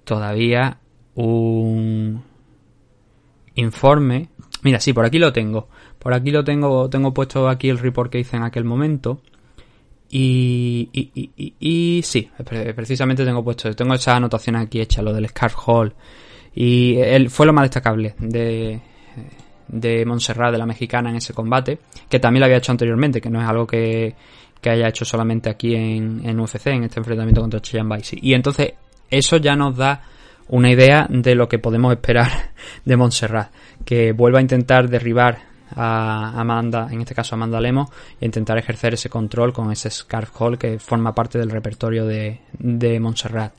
todavía un informe. Mira, sí, por aquí lo tengo. Por aquí lo tengo, tengo puesto aquí el report que hice en aquel momento. Y, y, y, sí, pre- precisamente tengo puesto, tengo esas anotaciones aquí hechas, lo del Scarf Hall. Y él fue lo más destacable de, de Montserrat, de la mexicana, en ese combate, que también lo había hecho anteriormente, que no es algo que, que haya hecho solamente aquí en, en UFC, en este enfrentamiento contra Cheyenne Baisi. Y entonces, eso ya nos da una idea de lo que podemos esperar de Montserrat, que vuelva a intentar derribar a Amanda, en este caso Amanda Lemos, e intentar ejercer ese control con ese Scarf Hall que forma parte del repertorio de, de Montserrat.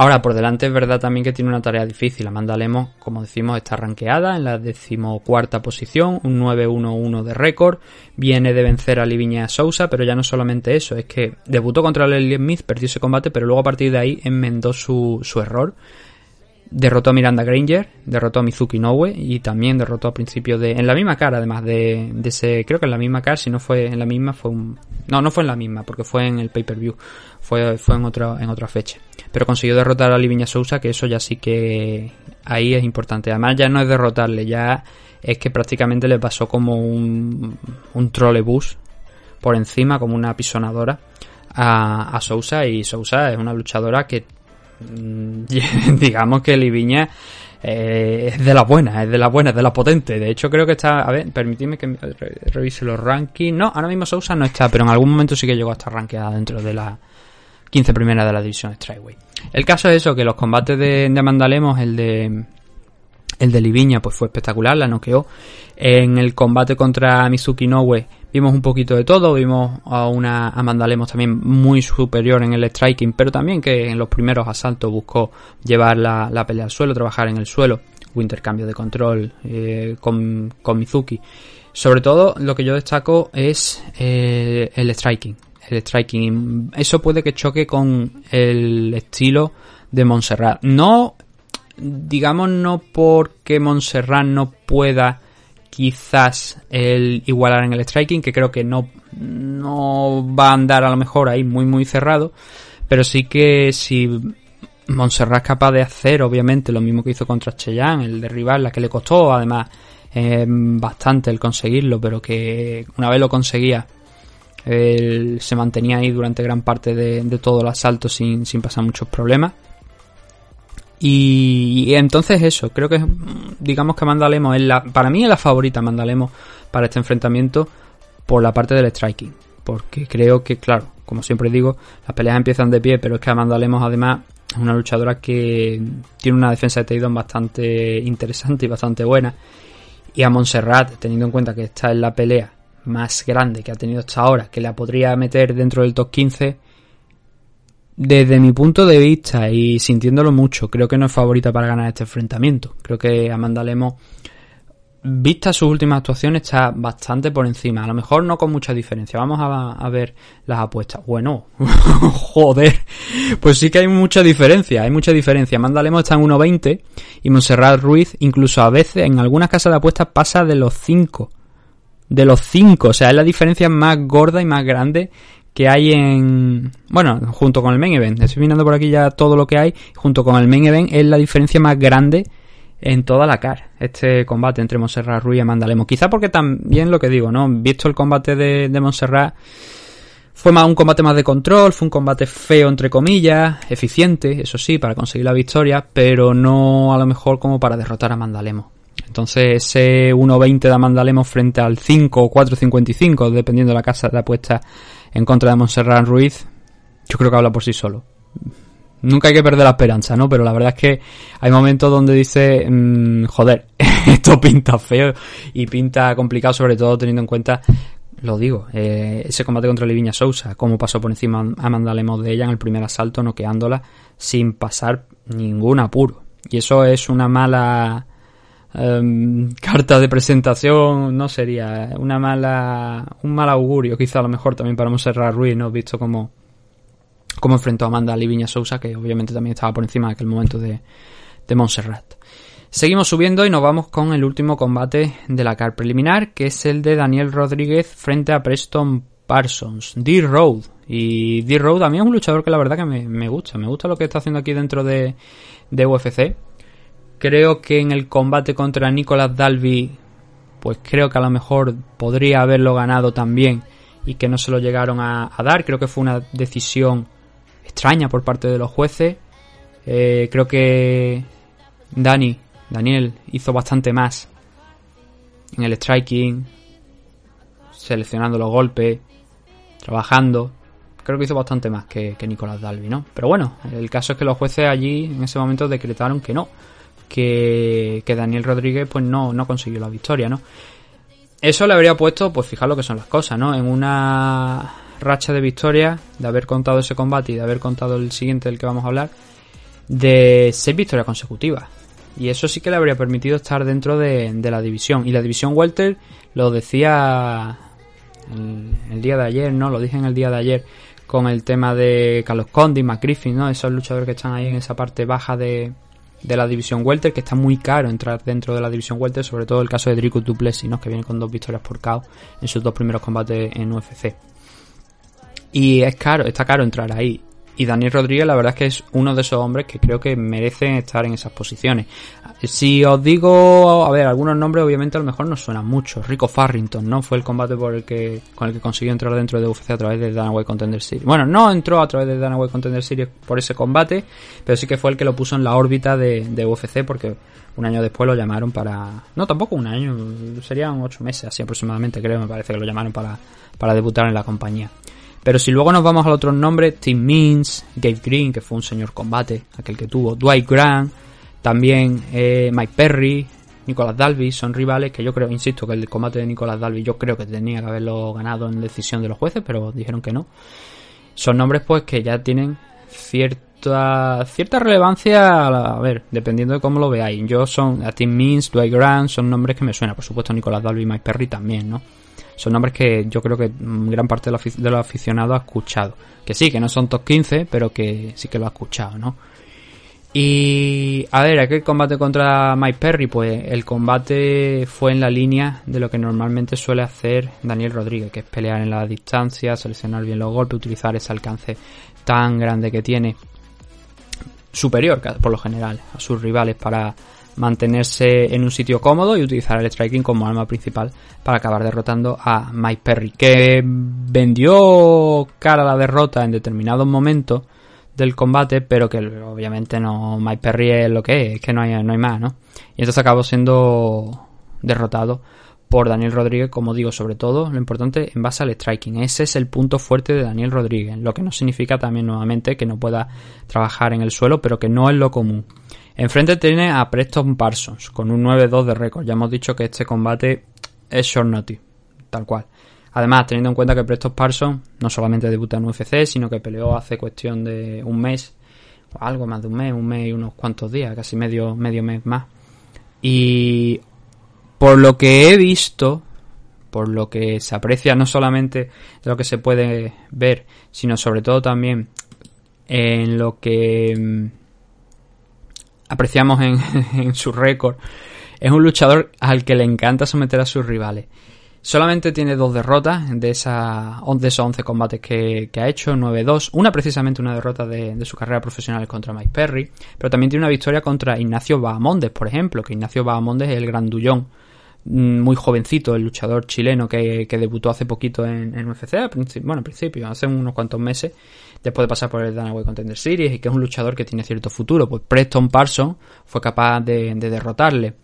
Ahora, por delante es verdad también que tiene una tarea difícil. Amanda Lemos, como decimos, está rankeada en la decimocuarta posición, un 9-1-1 de récord. Viene de vencer a Liviña Sousa, pero ya no solamente eso, es que debutó contra Leslie Smith, perdió ese combate, pero luego a partir de ahí enmendó su, su error. Derrotó a Miranda Granger, derrotó a Mizuki Inoue y también derrotó a principio de... En la misma cara, además de, de ese... Creo que en la misma cara, si no fue en la misma, fue un... No, no fue en la misma, porque fue en el pay-per-view. Fue, fue en, otra, en otra fecha. Pero consiguió derrotar a Liviña Sousa, que eso ya sí que... Ahí es importante. Además ya no es derrotarle, ya es que prácticamente le pasó como un, un trolebús por encima, como una pisonadora a, a Sousa. Y Sousa es una luchadora que digamos que Liviña eh, es de la buena, es de la buena, es de la potente. De hecho, creo que está. A ver, permitidme que revise los rankings. No, ahora mismo Sousa no está, pero en algún momento sí que llegó a estar rankeada dentro de la 15 primera de la división Strikeway. El caso es eso, que los combates de, de Amanda Lemos, el de. El de Liviña pues fue espectacular, la noqueó. En el combate contra Mizuki Inoue vimos un poquito de todo, vimos a una Amanda Lemos también muy superior en el striking, pero también que en los primeros asaltos buscó llevar la, pelea al suelo, trabajar en el suelo, hubo intercambio de control eh, con, con Mizuki. Sobre todo lo que yo destaco es eh, el striking. El striking. Eso puede que choque con el estilo de Montserrat. No digamos no porque Montserrat no pueda quizás el igualar en el striking, que creo que no, no va a andar a lo mejor ahí muy muy cerrado, pero sí que si Montserrat es capaz de hacer obviamente lo mismo que hizo contra Cheyenne, el derribarla, que le costó además eh, bastante el conseguirlo, pero que una vez lo conseguía él se mantenía ahí durante gran parte de, de todo el asalto sin, sin pasar muchos problemas. Y, entonces eso, creo que digamos que Amanda Lemos es la, para mí es la favorita Amanda Lemos para este enfrentamiento por la parte del striking. Porque creo que, claro, como siempre digo, las peleas empiezan de pie, pero es que Amanda Lemos además es una luchadora que tiene una defensa de takedown bastante interesante y bastante buena. Y a Montserrat, teniendo en cuenta que esta es la pelea más grande que ha tenido hasta ahora, que la podría meter dentro del top 15, desde mi punto de vista y sintiéndolo mucho, creo que no es favorita para ganar este enfrentamiento. Creo que Amanda Lemos, vista sus últimas actuaciones, está bastante por encima. A lo mejor no con mucha diferencia. Vamos a, ver las apuestas. Bueno, joder. Pues sí que hay mucha diferencia. Hay mucha diferencia. Amanda Lemos está en 1.20 y Montserrat Ruiz, incluso a veces en algunas casas de apuestas, pasa de los 5. De los 5. O sea, es la diferencia más gorda y más grande que hay en... Bueno, junto con el main event. Estoy mirando por aquí ya todo lo que hay. Junto con el main event es la diferencia más grande en toda la cara. Este combate entre Montserrat Ruiz y Amanda Lemos. Quizá porque también lo que digo, ¿no? Visto el combate de, de Montserrat... Fue más un combate más de control, fue un combate feo entre comillas, eficiente, eso sí, para conseguir la victoria, pero no a lo mejor como para derrotar a Mandalemos. Entonces ese 1.20 de Amanda Lemos frente al 5 o 4.55, dependiendo de la casa de apuesta en contra de Montserrat Ruiz, yo creo que habla por sí solo. Nunca hay que perder la esperanza, ¿no? Pero la verdad es que hay momentos donde dice, mm, joder, esto pinta feo y pinta complicado, sobre todo teniendo en cuenta, lo digo, eh, ese combate contra Liviña Sousa, cómo pasó por encima a Amanda Lemos de ella en el primer asalto, noqueándola sin pasar ningún apuro. Y eso es una mala em, carta de presentación, no sería una mala, un mal augurio, quizá a lo mejor también para Monserrat Ruiz, ¿no? Visto como como enfrentó Amanda Liviña Sousa, que obviamente también estaba por encima de aquel momento de, de Montserrat. Seguimos subiendo y nos vamos con el último combate de la car preliminar, que es el de Daniel Rodríguez frente a Preston Parsons, D-Road. Y D-Road a mí es un luchador que la verdad que me, me, gusta, me gusta lo que está haciendo aquí dentro de, de UFC. Creo que en el combate contra Nicolas Dalby, pues creo que a lo mejor podría haberlo ganado también y que no se lo llegaron a, dar. Creo que fue una decisión extraña por parte de los jueces. Eh, creo que Dani, Daniel, hizo bastante más en el striking, seleccionando los golpes, trabajando. Creo que hizo bastante más que, que Nicolás Dalby, ¿no? Pero bueno, el caso es que los jueces allí en ese momento decretaron que no, que, Daniel Rodríguez pues no, no consiguió la victoria, ¿no? Eso le habría puesto, pues fijar lo que son las cosas, ¿no? En una racha de victorias, de haber contado ese combate y de haber contado el siguiente del que vamos a hablar, de seis victorias consecutivas. Y eso sí que le habría permitido estar dentro de, la división. Y la división Welter lo decía el, el, día de ayer, ¿no? Lo dije en el día de ayer con el tema de Carlos Condi, McGriffin, ¿no? Esos luchadores que están ahí en esa parte baja de, de la división Welter, que está muy caro entrar dentro de la división Welter, sobre todo el caso de Dricus Duplessis, ¿no? Que viene con dos victorias por KO en sus dos primeros combates en UFC. Y es caro, está caro entrar ahí. Y Daniel Rodríguez, la verdad es que es uno de esos hombres que creo que merecen estar en esas posiciones. Si os digo, a ver, algunos nombres obviamente a lo mejor no suenan mucho. Rico Farrington, ¿no? Fue el combate por el que, con el que consiguió entrar dentro de UFC a través de Danaway Contender Series. Bueno, no entró a través de Danaway Contender Series por ese combate, pero sí que fue el que lo puso en la órbita de, de UFC porque un año después lo llamaron para... No, tampoco un año, serían ocho meses así aproximadamente, creo, me parece que lo llamaron para, para debutar en la compañía. Pero si luego nos vamos a otros nombres, Tim Means, Gabe Green, que fue un señor combate, aquel que tuvo, Dwight Grant, también eh, Mike Perry, Nicolas Dalby, son rivales que yo creo, insisto, que el combate de Nicolas Dalby yo creo que tenía que haberlo ganado en decisión de los jueces, pero dijeron que no. Son nombres pues que ya tienen cierta cierta relevancia, a ver, dependiendo de cómo lo veáis. Yo son, a Tim Means, Dwight Grant, son nombres que me suenan, por supuesto Nicolas Dalby y Mike Perry también, ¿no? Son nombres que yo creo que gran parte de los aficionados ha escuchado. Que sí, que no son top 15, pero que sí que lo ha escuchado, ¿no? Y a ver, aquel combate contra Mike Perry, pues el combate fue en la línea de lo que normalmente suele hacer Daniel Rodríguez, que es pelear en la distancia, seleccionar bien los golpes, utilizar ese alcance tan grande que tiene, superior por lo general a sus rivales para mantenerse en un sitio cómodo y utilizar el striking como arma principal para acabar derrotando a Mike Perry, que vendió cara a la derrota en determinados momentos del combate, pero que obviamente no Mike Perry es lo que es, es que no hay, no hay más, ¿no? Y entonces acabó siendo derrotado por Daniel Rodríguez, como digo, sobre todo lo importante en base al striking. Ese es el punto fuerte de Daniel Rodríguez, lo que no significa también nuevamente que no pueda trabajar en el suelo, pero que no es lo común. Enfrente tiene a Preston Parsons con un 9-2 de récord. Ya hemos dicho que este combate es short notice, tal cual. Además, teniendo en cuenta que Preston Parsons no solamente debuta en UFC, sino que peleó hace cuestión de un mes, o algo más de un mes, un mes y unos cuantos días, casi medio, medio mes más. Y por lo que he visto, por lo que se aprecia no solamente de lo que se puede ver, sino sobre todo también en lo que mm, apreciamos en, su récord, es un luchador al que le encanta someter a sus rivales. Solamente tiene dos derrotas de, esa, de esos 11 combates que, que ha hecho, 9-2. Una precisamente una derrota de, su carrera profesional contra Mike Perry. Pero también tiene una victoria contra Ignacio Bahamondes, por ejemplo. Que Ignacio Bahamondes es el grandullón mm, muy jovencito, el luchador chileno que, que debutó hace poquito en, en UFC, bueno, al principio, hace unos cuantos meses, después de pasar por el Dana White Contender Series y que es un luchador que tiene cierto futuro, pues Preston Parsons fue capaz de, de derrotarle.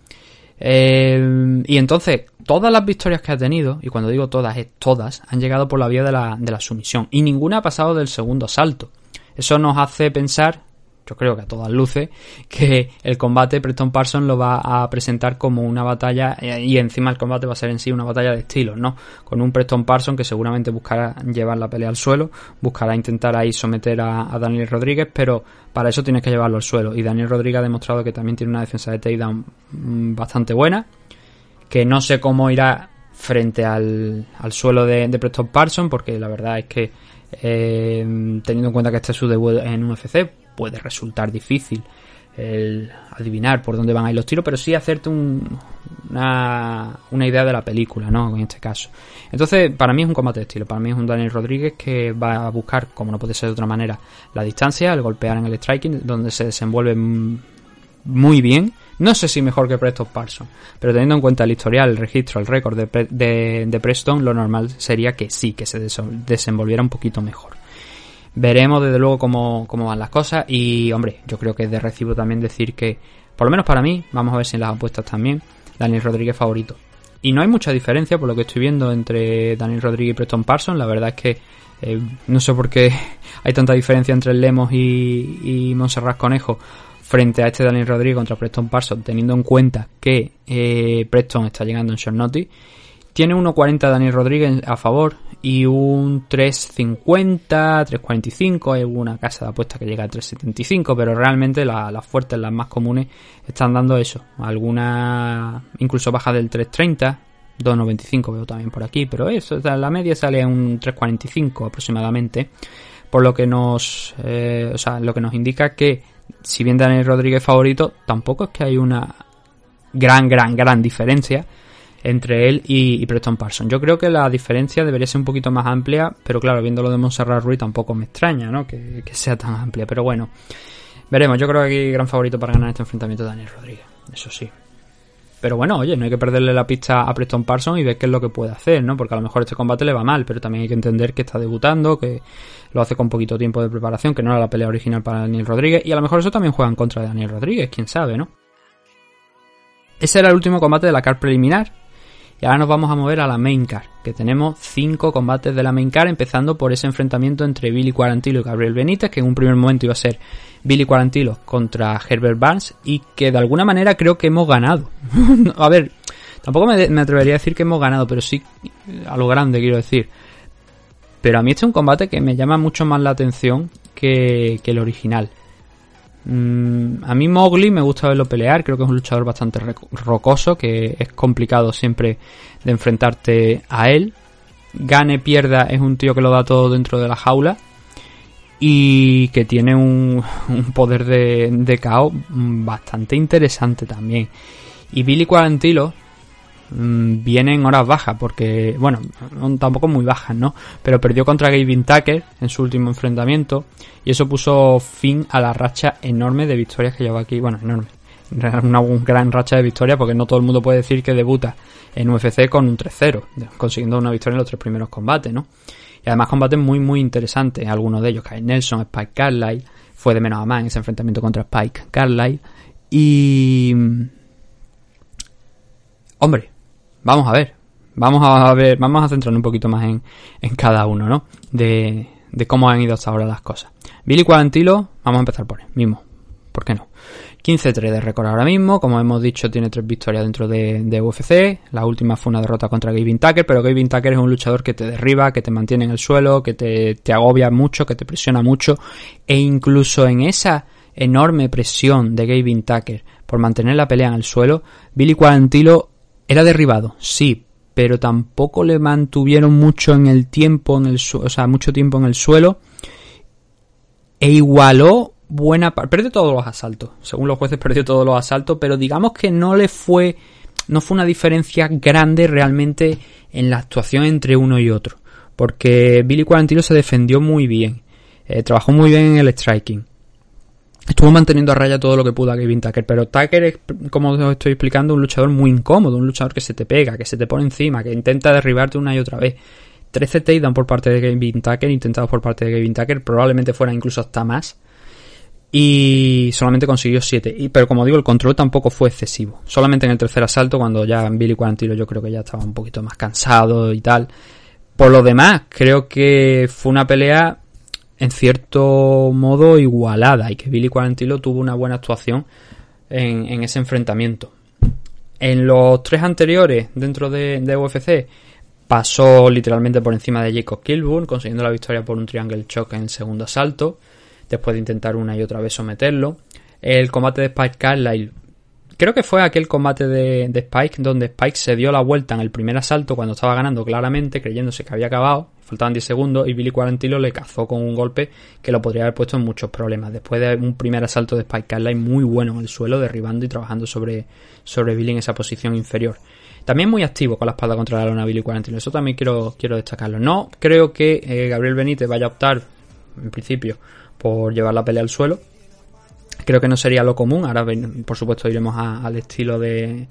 Eh, y entonces, todas las victorias que ha tenido, y cuando digo todas, es todas, han llegado por la vía de la, de la sumisión. Y ninguna ha pasado del segundo asalto. Eso nos hace pensar, yo creo que a todas luces, que el combate Preston Parsons lo va a presentar como una batalla, eh, y encima el combate va a ser en sí una batalla de estilos, ¿no? Con un Preston Parsons que seguramente buscará llevar la pelea al suelo, buscará intentar ahí someter a, Daniel Rodríguez, pero para eso tienes que llevarlo al suelo. Y Daniel Rodríguez ha demostrado que también tiene una defensa de takedown mm, bastante buena, que no sé cómo irá frente al, al suelo de, de Preston Parsons, porque la verdad es que eh, teniendo en cuenta que este es su debut en UFC, puede resultar difícil el adivinar por dónde van a ir los tiros, pero sí hacerte un- una, una idea de la película, ¿no? En este caso. Entonces, para mí es un combate de estilo. Para mí es un Daniel Rodríguez que va a buscar, como no puede ser de otra manera, la distancia, el golpear en el striking, donde se desenvuelve muy bien. No sé si mejor que Preston Parsons, pero teniendo en cuenta el historial, el registro, el récord de, Pre- de, de Preston, lo normal sería que sí, que se desenvolviera un poquito mejor. Veremos desde luego cómo, cómo van las cosas y hombre, yo creo que es de recibo también decir que, por lo menos para mí, vamos a ver si en las apuestas también, Daniel Rodríguez favorito. Y no hay mucha diferencia por lo que estoy viendo entre Daniel Rodríguez y Preston Parsons, la verdad es que eh, no sé por qué hay tanta diferencia entre Lemos y, y Montserrat Conejo frente a este Daniel Rodríguez contra Preston Parsons, teniendo en cuenta que eh, Preston está llegando en short notice. Tiene 1.40 Daniel Rodríguez a favor y un 3.50, 3.45. Hay una casa de apuesta que llega a 3.75, pero realmente la- las fuertes, las más comunes, están dando eso. Algunas incluso baja del 3.30, 2.95 veo también por aquí, pero eso, la media sale a un 3.45 aproximadamente. Por lo que nos, eh, o sea, lo que nos indica que si bien Daniel Rodríguez favorito, tampoco es que hay una gran, gran, gran diferencia entre él y, Preston Parsons. Yo creo que la diferencia debería ser un poquito más amplia, pero claro, viendo lo de Montserrat Ruiz tampoco me extraña, ¿no? Que, que sea tan amplia, pero bueno, veremos. Yo creo que aquí gran favorito para ganar este enfrentamiento Daniel Rodríguez, eso sí. Pero bueno, oye, no hay que perderle la pista a Preston Parsons y ver qué es lo que puede hacer, ¿no? Porque a lo mejor este combate le va mal, pero también hay que entender que está debutando, que lo hace con poquito tiempo de preparación, que no era la pelea original para Daniel Rodríguez, y a lo mejor eso también juega en contra de Daniel Rodríguez, quién sabe, ¿no? Ese era el último combate de la card preliminar. Y ahora nos vamos a mover a la main card, que tenemos cinco combates de la main card, empezando por ese enfrentamiento entre Billy Quarantillo y Gabriel Benítez, que en un primer momento iba a ser Billy Quarantillo contra Herbert Barnes, y que de alguna manera creo que hemos ganado. a ver, tampoco me, atrevería a decir que hemos ganado, pero sí a lo grande quiero decir. Pero a mí este es un combate que me llama mucho más la atención que el original. Mm, a mí Mowgli me gusta verlo pelear, creo que es un luchador bastante rocoso, que es complicado siempre de enfrentarte a él. Gane, pierda, es un tío que lo da todo dentro de la jaula y que tiene un, poder de, de KO bastante interesante también. Y Billy Quarantillo mm, viene en horas bajas, porque, bueno, no- tampoco muy bajas, ¿no? Pero perdió contra Gavin Tucker en su último enfrentamiento y eso puso fin a la racha enorme de victorias que lleva aquí. Bueno, enorme. Una gran racha de victorias porque no todo el mundo puede decir que debuta en UFC con un 3-0, consiguiendo una victoria en los tres primeros combates, ¿no? Y además combates muy, muy interesantes. Algunos de ellos, Kyle Nelson, Spike Carlyle, fue de menos a más en ese enfrentamiento contra Spike Carlyle. Y... Hombre, vamos a ver. Vamos a ver, vamos a centrarnos un poquito más en, en cada uno, ¿no? De, de cómo han ido hasta ahora las cosas. Billy Quarantilo, vamos a empezar por él mismo. ¿Por qué no? 15-3 de récord ahora mismo, como hemos dicho, tiene tres victorias dentro de, de UFC. La última fue una derrota contra Gavin Tucker, pero Gavin Tucker es un luchador que te derriba, que te mantiene en el suelo, que te, te agobia mucho, que te presiona mucho. E incluso en esa enorme presión de Gavin Tucker por mantener la pelea en el suelo, Billy Quarantilo era derribado, sí, pero tampoco le mantuvieron mucho en el tiempo, en el o sea, mucho tiempo en el suelo. E igualó buena parte. Perdió todos los asaltos. Según los jueces, perdió todos los asaltos. Pero digamos que no le fue. No fue una diferencia grande realmente en la actuación entre uno y otro. Porque Billy Quarantino se defendió muy bien. Eh, trabajó muy bien en el striking. Estuvo manteniendo a raya todo lo que pudo a Gavin Tucker. Pero Tucker es, como os estoy explicando, un luchador muy incómodo, un luchador que se te pega, que se te pone encima, que intenta derribarte una y otra vez. 13 takedown por parte de Gavin Tucker, intentados por parte de Gavin Tucker, probablemente fuera incluso hasta más. Y solamente consiguió 7. Y, pero como digo, el control tampoco fue excesivo. Solamente en el tercer asalto, cuando ya Billy Quarantilo yo creo que ya estaba un poquito más cansado y tal. Por lo demás, creo que fue una pelea en cierto modo igualada y que Billy Quarantilo tuvo una buena actuación en, ese enfrentamiento. En los tres anteriores dentro de, UFC pasó literalmente por encima de Jacob Kilburn, consiguiendo la victoria por un triangle choke en el segundo asalto después de intentar una y otra vez someterlo. El combate de Spike Carlyle, creo que fue aquel combate de, de, Spike donde Spike se dio la vuelta en el primer asalto cuando estaba ganando claramente, creyéndose que había acabado, faltaban 10 segundos y Billy Quarantilo le cazó con un golpe que lo podría haber puesto en muchos problemas. Después de un primer asalto de Spike Carlyle muy bueno en el suelo, derribando y trabajando sobre, sobre Billy en esa posición inferior. También muy activo con la espada contra la lona Billy Quarantilo. Eso también quiero, quiero destacarlo. No creo que eh, Gabriel Benítez vaya a optar, en principio, por llevar la pelea al suelo. Creo que no sería lo común. Ahora, por supuesto, iremos al estilo de,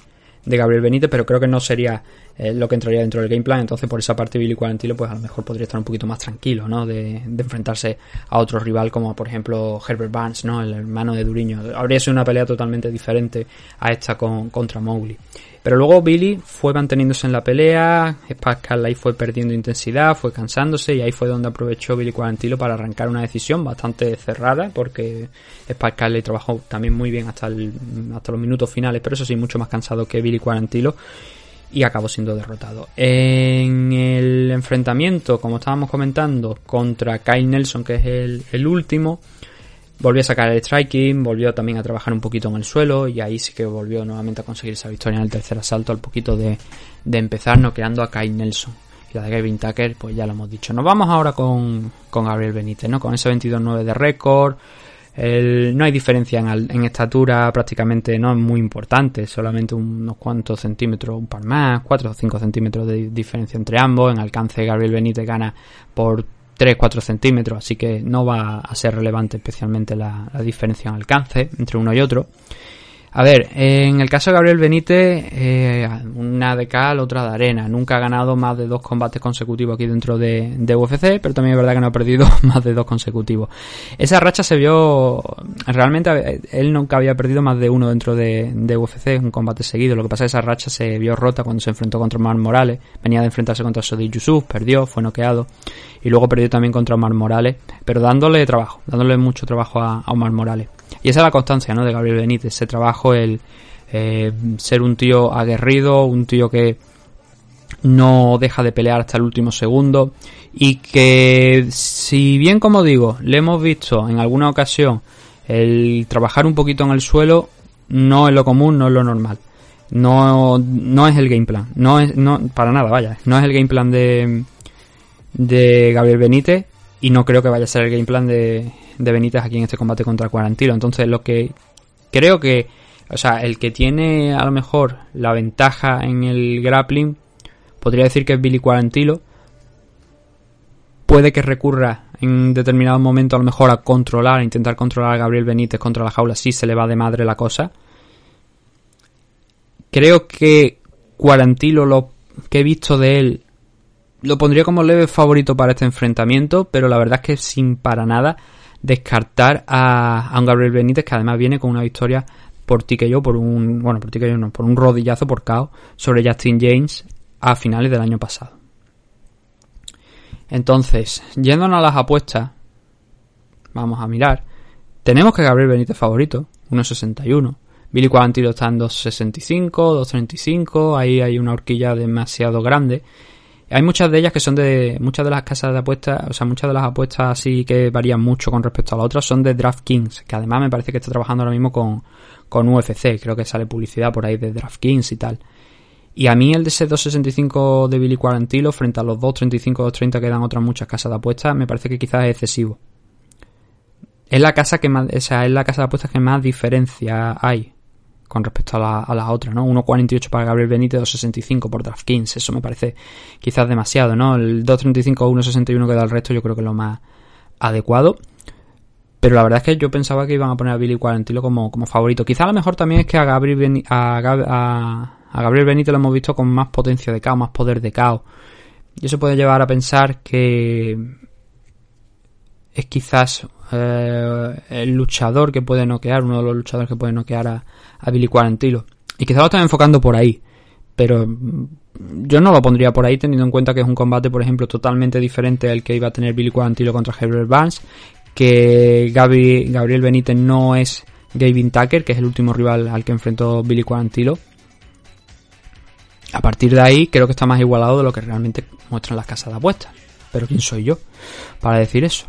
Gabriel Benítez, pero creo que no sería eh, lo que entraría dentro del game plan. Entonces, por esa parte, Billy Quarantilo, pues a lo mejor podría estar un poquito más tranquilo, ¿no? De, de, enfrentarse a otro rival como, por ejemplo, Herbert Barnes, ¿no? El hermano de Duriño. Habría sido una pelea totalmente diferente a esta con, contra Mowgli. Pero luego Billy fue manteniéndose en la pelea, Pascal ahí fue perdiendo intensidad, fue cansándose y ahí fue donde aprovechó Billy Quarantilo para arrancar una decisión bastante cerrada porque Pascal trabajó también muy bien hasta, el, hasta los minutos finales, pero eso sí, mucho más cansado que Billy Quarantilo y acabó siendo derrotado. En el enfrentamiento, como estábamos comentando, contra Kyle Nelson, que es el, el último, volvió a sacar el striking, volvió también a trabajar un poquito en el suelo y ahí sí que volvió nuevamente a conseguir esa victoria en el tercer asalto al poquito de, de empezar noqueando a Kai Nelson. Y la de Gavin Tucker, pues ya lo hemos dicho. Nos vamos ahora con, con Gabriel Benítez, ¿no? Con ese 22-9 de récord. No hay diferencia en, en, estatura prácticamente, no es muy importante, solamente unos cuantos centímetros, un par más, 4 o 5 centímetros de diferencia entre ambos. En alcance Gabriel Benítez gana por 3-4 centímetros, así que no va a ser relevante especialmente la, diferencia en alcance entre uno y otro. A ver, en el caso de Gabriel Benítez, eh, una de cal, otra de arena. Nunca ha ganado más de dos combates consecutivos aquí dentro de, UFC, pero también es verdad que no ha perdido más de dos consecutivos. Esa racha se vio, realmente él nunca había perdido más de uno dentro de, de UFC, un combate seguido. Lo que pasa es que esa racha se vio rota cuando se enfrentó contra Omar Morales. Venía de enfrentarse contra Sodi Yusuf, perdió, fue noqueado. Y luego perdió también contra Omar Morales, pero dándole trabajo, dándole mucho trabajo a, a Omar Morales. Y esa es la constancia, ¿no? De Gabriel Benítez, ese trabajo, el eh, ser un tío aguerrido, un tío que no deja de pelear hasta el último segundo y que si bien como digo le hemos visto en alguna ocasión el trabajar un poquito en el suelo no es lo común no es lo normal no, no es el game plan no es no para nada vaya no es el game plan de de Gabriel Benítez y no creo que vaya a ser el game plan de, de Benítez aquí en este combate contra Quarantilo. Entonces, lo que creo que, o sea, el que tiene a lo mejor la ventaja en el grappling, podría decir que es Billy Quarantilo. Puede que recurra en determinado momento a lo mejor a controlar, a intentar controlar a Gabriel Benítez contra la jaula si se le va de madre la cosa. Creo que Quarantilo, lo que he visto de él, lo pondría como leve favorito para este enfrentamiento, pero la verdad es que sin para nada descartar a, un Gabriel Benítez que además viene con una victoria por ti que yo, por un, bueno, por ti que yo no, por un rodillazo por KO sobre Justin James a finales del año pasado. Entonces, yéndonos a las apuestas, vamos a mirar. Tenemos que Gabriel Benítez favorito, 1.61. Billy Quarantilo está en 2.65, 2.35. Ahí hay una horquilla demasiado grande. Hay muchas de ellas que son de. Muchas de las casas de apuestas, o sea, muchas de las apuestas así que varían mucho con respecto a las otras son de DraftKings, que además me parece que está trabajando ahora mismo con, con UFC. Creo que sale publicidad por ahí de DraftKings y tal. Y a mí el de ese 2.65 de Billy Quarantilo frente a los 2.35 2.30 que dan otras muchas casas de apuestas, me parece que quizás es excesivo. Es la casa que más, o sea, es la casa de apuestas que más diferencia hay con respecto a, la, a las otras, ¿no? 1.48 para Gabriel Benítez, 2.65 por DraftKings, eso me parece quizás demasiado, ¿no? El 2.35 o 1.61 que da el resto yo creo que es lo más adecuado. Pero la verdad es que yo pensaba que iban a poner a Billy Quarantilo como, como favorito. Quizá lo mejor también es que a Gabriel, Beni- a, a- Gabriel Benito lo hemos visto con más potencia de caos, más poder de caos. Y eso puede llevar a pensar que es quizás eh, el luchador que puede noquear, uno de los luchadores que puede noquear a, Billy Quarantilo. Y quizás lo están enfocando por ahí. Pero mm, yo no lo pondría por ahí teniendo en cuenta que es un combate, por ejemplo, totalmente diferente al que iba a tener Billy Quarantilo contra Herbert Barnes. Que Gabi- Gabriel Benítez no es Gavin Tucker, que es el último rival al que enfrentó Billy Quarantilo. A partir de ahí creo que está más igualado de lo que realmente muestran las casas de apuestas. Pero ¿quién soy yo para decir eso?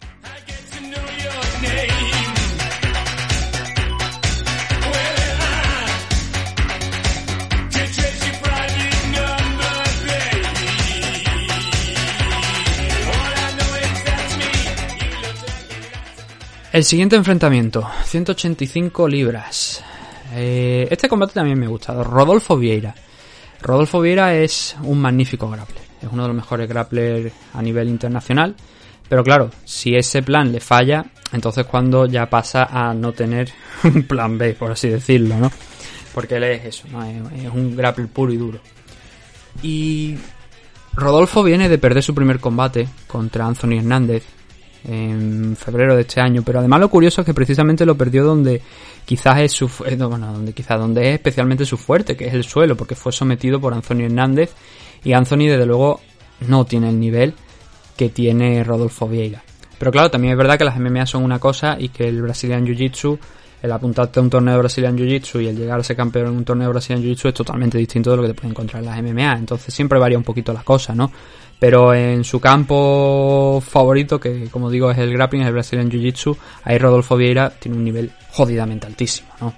El siguiente enfrentamiento, 185 libras. Eh, este combate también me ha gustado. Rodolfo Vieira. Rodolfo Vieira es un magnífico grappler. Es uno de los mejores grapplers a nivel internacional. Pero claro, si ese plan le falla, entonces cuando ya pasa a no tener un plan B, por así decirlo, ¿no? Porque él es eso, ¿no? Es, un grappler puro y duro. Y Rodolfo viene de perder su primer combate contra Anthony Hernández en febrero de este año, pero además lo curioso es que precisamente lo perdió donde quizás es su eh, no, bueno, donde quizás donde es especialmente su fuerte, que es el suelo, porque fue sometido por Anthony Hernández y Anthony desde luego no tiene el nivel que tiene Rodolfo Vieira. Pero claro, también es verdad que las MMA son una cosa y que el Brazilian Jiu-Jitsu, el apuntarte a un torneo de Brazilian Jiu-Jitsu y el llegar a ser campeón en un torneo de Brazilian Jiu-Jitsu es totalmente distinto de lo que te puedes encontrar en las MMA. Entonces siempre varía un poquito las cosas, ¿no? Pero en su campo favorito, que como digo es el grappling, es el Brazilian Jiu-Jitsu, ahí Rodolfo Vieira tiene un nivel jodidamente altísimo, ¿no?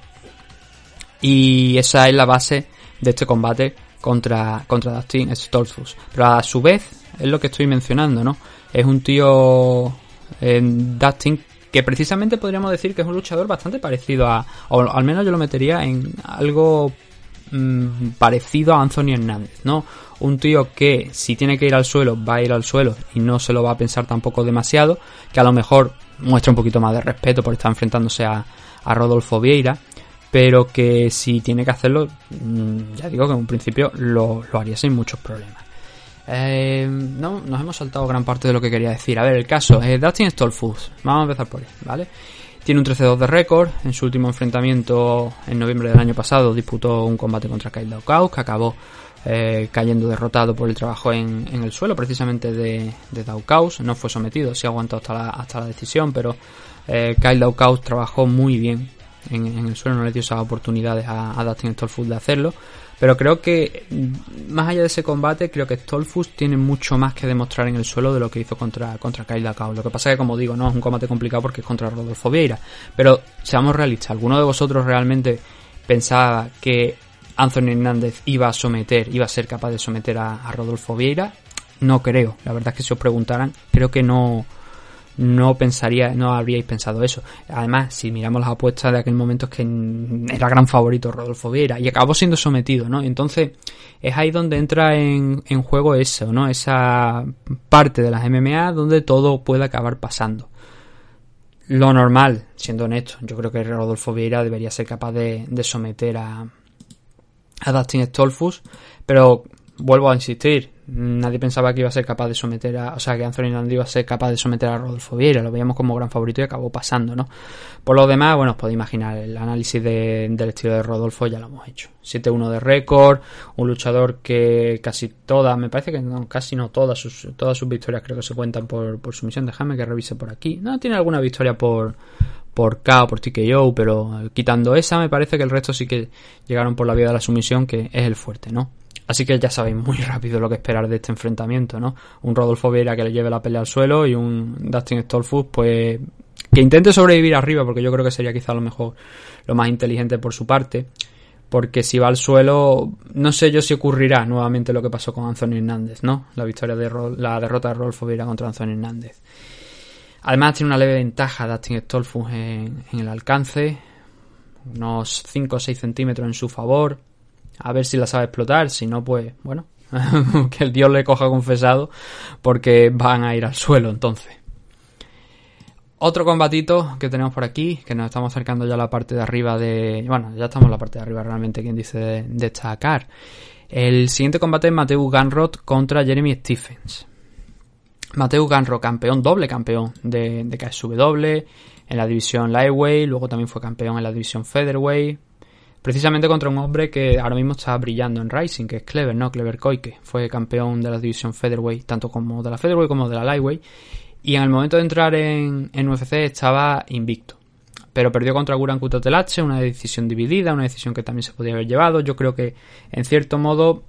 Y esa es la base de este combate contra, contra Dustin Stoltzfus. Pero a su vez, es lo que estoy mencionando, ¿no? Es un tío en Dustin que precisamente podríamos decir que es un luchador bastante parecido a, o al menos yo lo metería en algo mm, parecido a Anthony Hernández, ¿no? Un tío que si tiene que ir al suelo, va a ir al suelo y no se lo va a pensar tampoco demasiado, que a lo mejor muestra un poquito más de respeto por estar enfrentándose a, a Rodolfo Vieira, pero que si tiene que hacerlo, mm, ya digo que en un principio lo, lo haría sin muchos problemas. Eh, no, nos hemos saltado gran parte de lo que quería decir. A ver, el caso, eh, Dustin Stolfus, vamos a empezar por él, ¿vale? Tiene un 13-2 de récord, en su último enfrentamiento en noviembre del año pasado disputó un combate contra Kyle Daukaus, que acabó eh, cayendo derrotado por el trabajo en, en el suelo precisamente de, de Daukaus, no fue sometido, sí aguantó hasta la, hasta la decisión, pero eh, Kyle Daukaus trabajó muy bien en, el suelo, no le dio esas oportunidades a, a Dustin Stolfus de hacerlo. Pero creo que, mm, más allá de ese combate, creo que Stolfus tiene mucho más que demostrar en el suelo de lo que hizo contra, contra Kyle Daukaus. Lo que pasa es que, como digo, no es un combate complicado porque es contra Rodolfo Vieira. Pero seamos realistas, ¿alguno de vosotros realmente pensaba que Anthony Hernández iba a someter, iba a ser capaz de someter a, Rodolfo Vieira? No creo. La verdad es que si os preguntaran, creo que no, no pensaría, no habríais pensado eso. Además, si miramos las apuestas de aquel momento es que era gran favorito Rodolfo Vieira y acabó siendo sometido, ¿no? Entonces, es ahí donde entra en, juego eso, ¿no? Esa parte de las MMA donde todo puede acabar pasando. Lo normal, siendo honesto, yo creo que Rodolfo Vieira debería ser capaz de someter a, a Dustin Stolfus, pero vuelvo a insistir, nadie pensaba que iba a ser capaz de someter a, o sea, que Anthony Hernández iba a ser capaz de someter a Rodolfo Vieira, lo veíamos como gran favorito y acabó pasando, ¿no? Por lo demás, bueno, os podéis imaginar, el análisis de- del estilo de Rodolfo ya lo hemos hecho. 7-1 de récord, un luchador que casi todas, me parece que no, casi no todas sus, todas sus victorias creo que se cuentan por, por sumisión, déjame que revise por aquí. No, tiene alguna victoria por, por KO, por TKO, pero quitando esa, me parece que el resto sí que llegaron por la vía de la sumisión, que es el fuerte, ¿no? Así que ya sabéis muy rápido lo que esperar de este enfrentamiento, ¿no? Un Rodolfo Vieira que le lleve la pelea al suelo y un Dustin Stolfus, pues, que intente sobrevivir arriba, porque yo creo que sería quizá lo mejor, lo más inteligente por su parte. Porque si va al suelo, no sé yo si ocurrirá nuevamente lo que pasó con Anthony Hernández, ¿no? La victoria de Ro- la derrota de Rodolfo Vieira contra Anthony Hernández. Además tiene una leve ventaja Dustin Stolfus en, en el alcance, unos 5 o 6 centímetros en su favor. A ver si la sabe explotar, si no, pues bueno, que el Dios le coja confesado porque van a ir al suelo entonces. Otro combatito que tenemos por aquí, que nos estamos acercando ya a la parte de arriba de... Bueno, ya estamos en la parte de arriba realmente, quien dice de, destacar. El siguiente combate es Mateo Ganrod contra Jeremy Stephens. Mateo Ganrod, campeón, doble campeón de, de KSW, en la división Lightweight, luego también fue campeón en la división Featherweight, precisamente contra un hombre que ahora mismo está brillando en Rising, que es Clever, ¿no? Clever Koike, fue campeón de la división Featherweight, tanto como de la Featherweight como de la Lightweight, y en el momento de entrar en, en UFC estaba invicto. Pero perdió contra Guran Kutotelache, una decisión dividida, una decisión que también se podía haber llevado. Yo creo que, en cierto modo,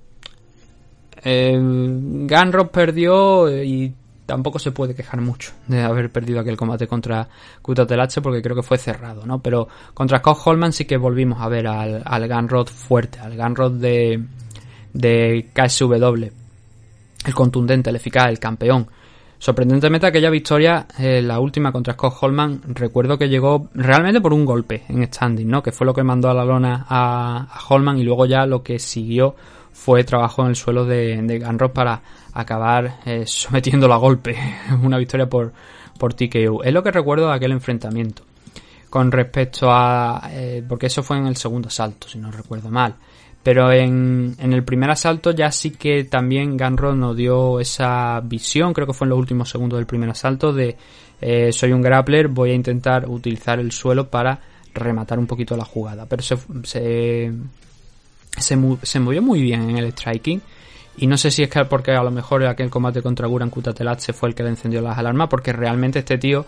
eh, Ganrod perdió y tampoco se puede quejar mucho de haber perdido aquel combate contra Kutotelache porque creo que fue cerrado, ¿no? Pero contra Scott Holman sí que volvimos a ver al, al Ganrod fuerte, al Ganrod de, de KSW. El contundente, el eficaz, el campeón. Sorprendentemente aquella victoria, eh, la última contra Scott Holman, recuerdo que llegó realmente por un golpe en standing, ¿no? Que fue lo que mandó a la lona a, a Holman y luego ya lo que siguió fue trabajo en el suelo de, de Ganrod para acabar eh, sometiéndolo a golpe. Una victoria por, por TKO. Es lo que recuerdo de aquel enfrentamiento. Con respecto a... Eh, porque eso fue en el segundo asalto, si no recuerdo mal. Pero en, en el primer asalto ya sí que también Ganrod nos dio esa visión, creo que fue en los últimos segundos del primer asalto, de eh, soy un grappler, voy a intentar utilizar el suelo para rematar un poquito la jugada. Pero se, se, se movió muy bien en el striking. Y no sé si es que porque a lo mejor aquel combate contra Guran Kutatelatse fue el que le encendió las alarmas, porque realmente este tío,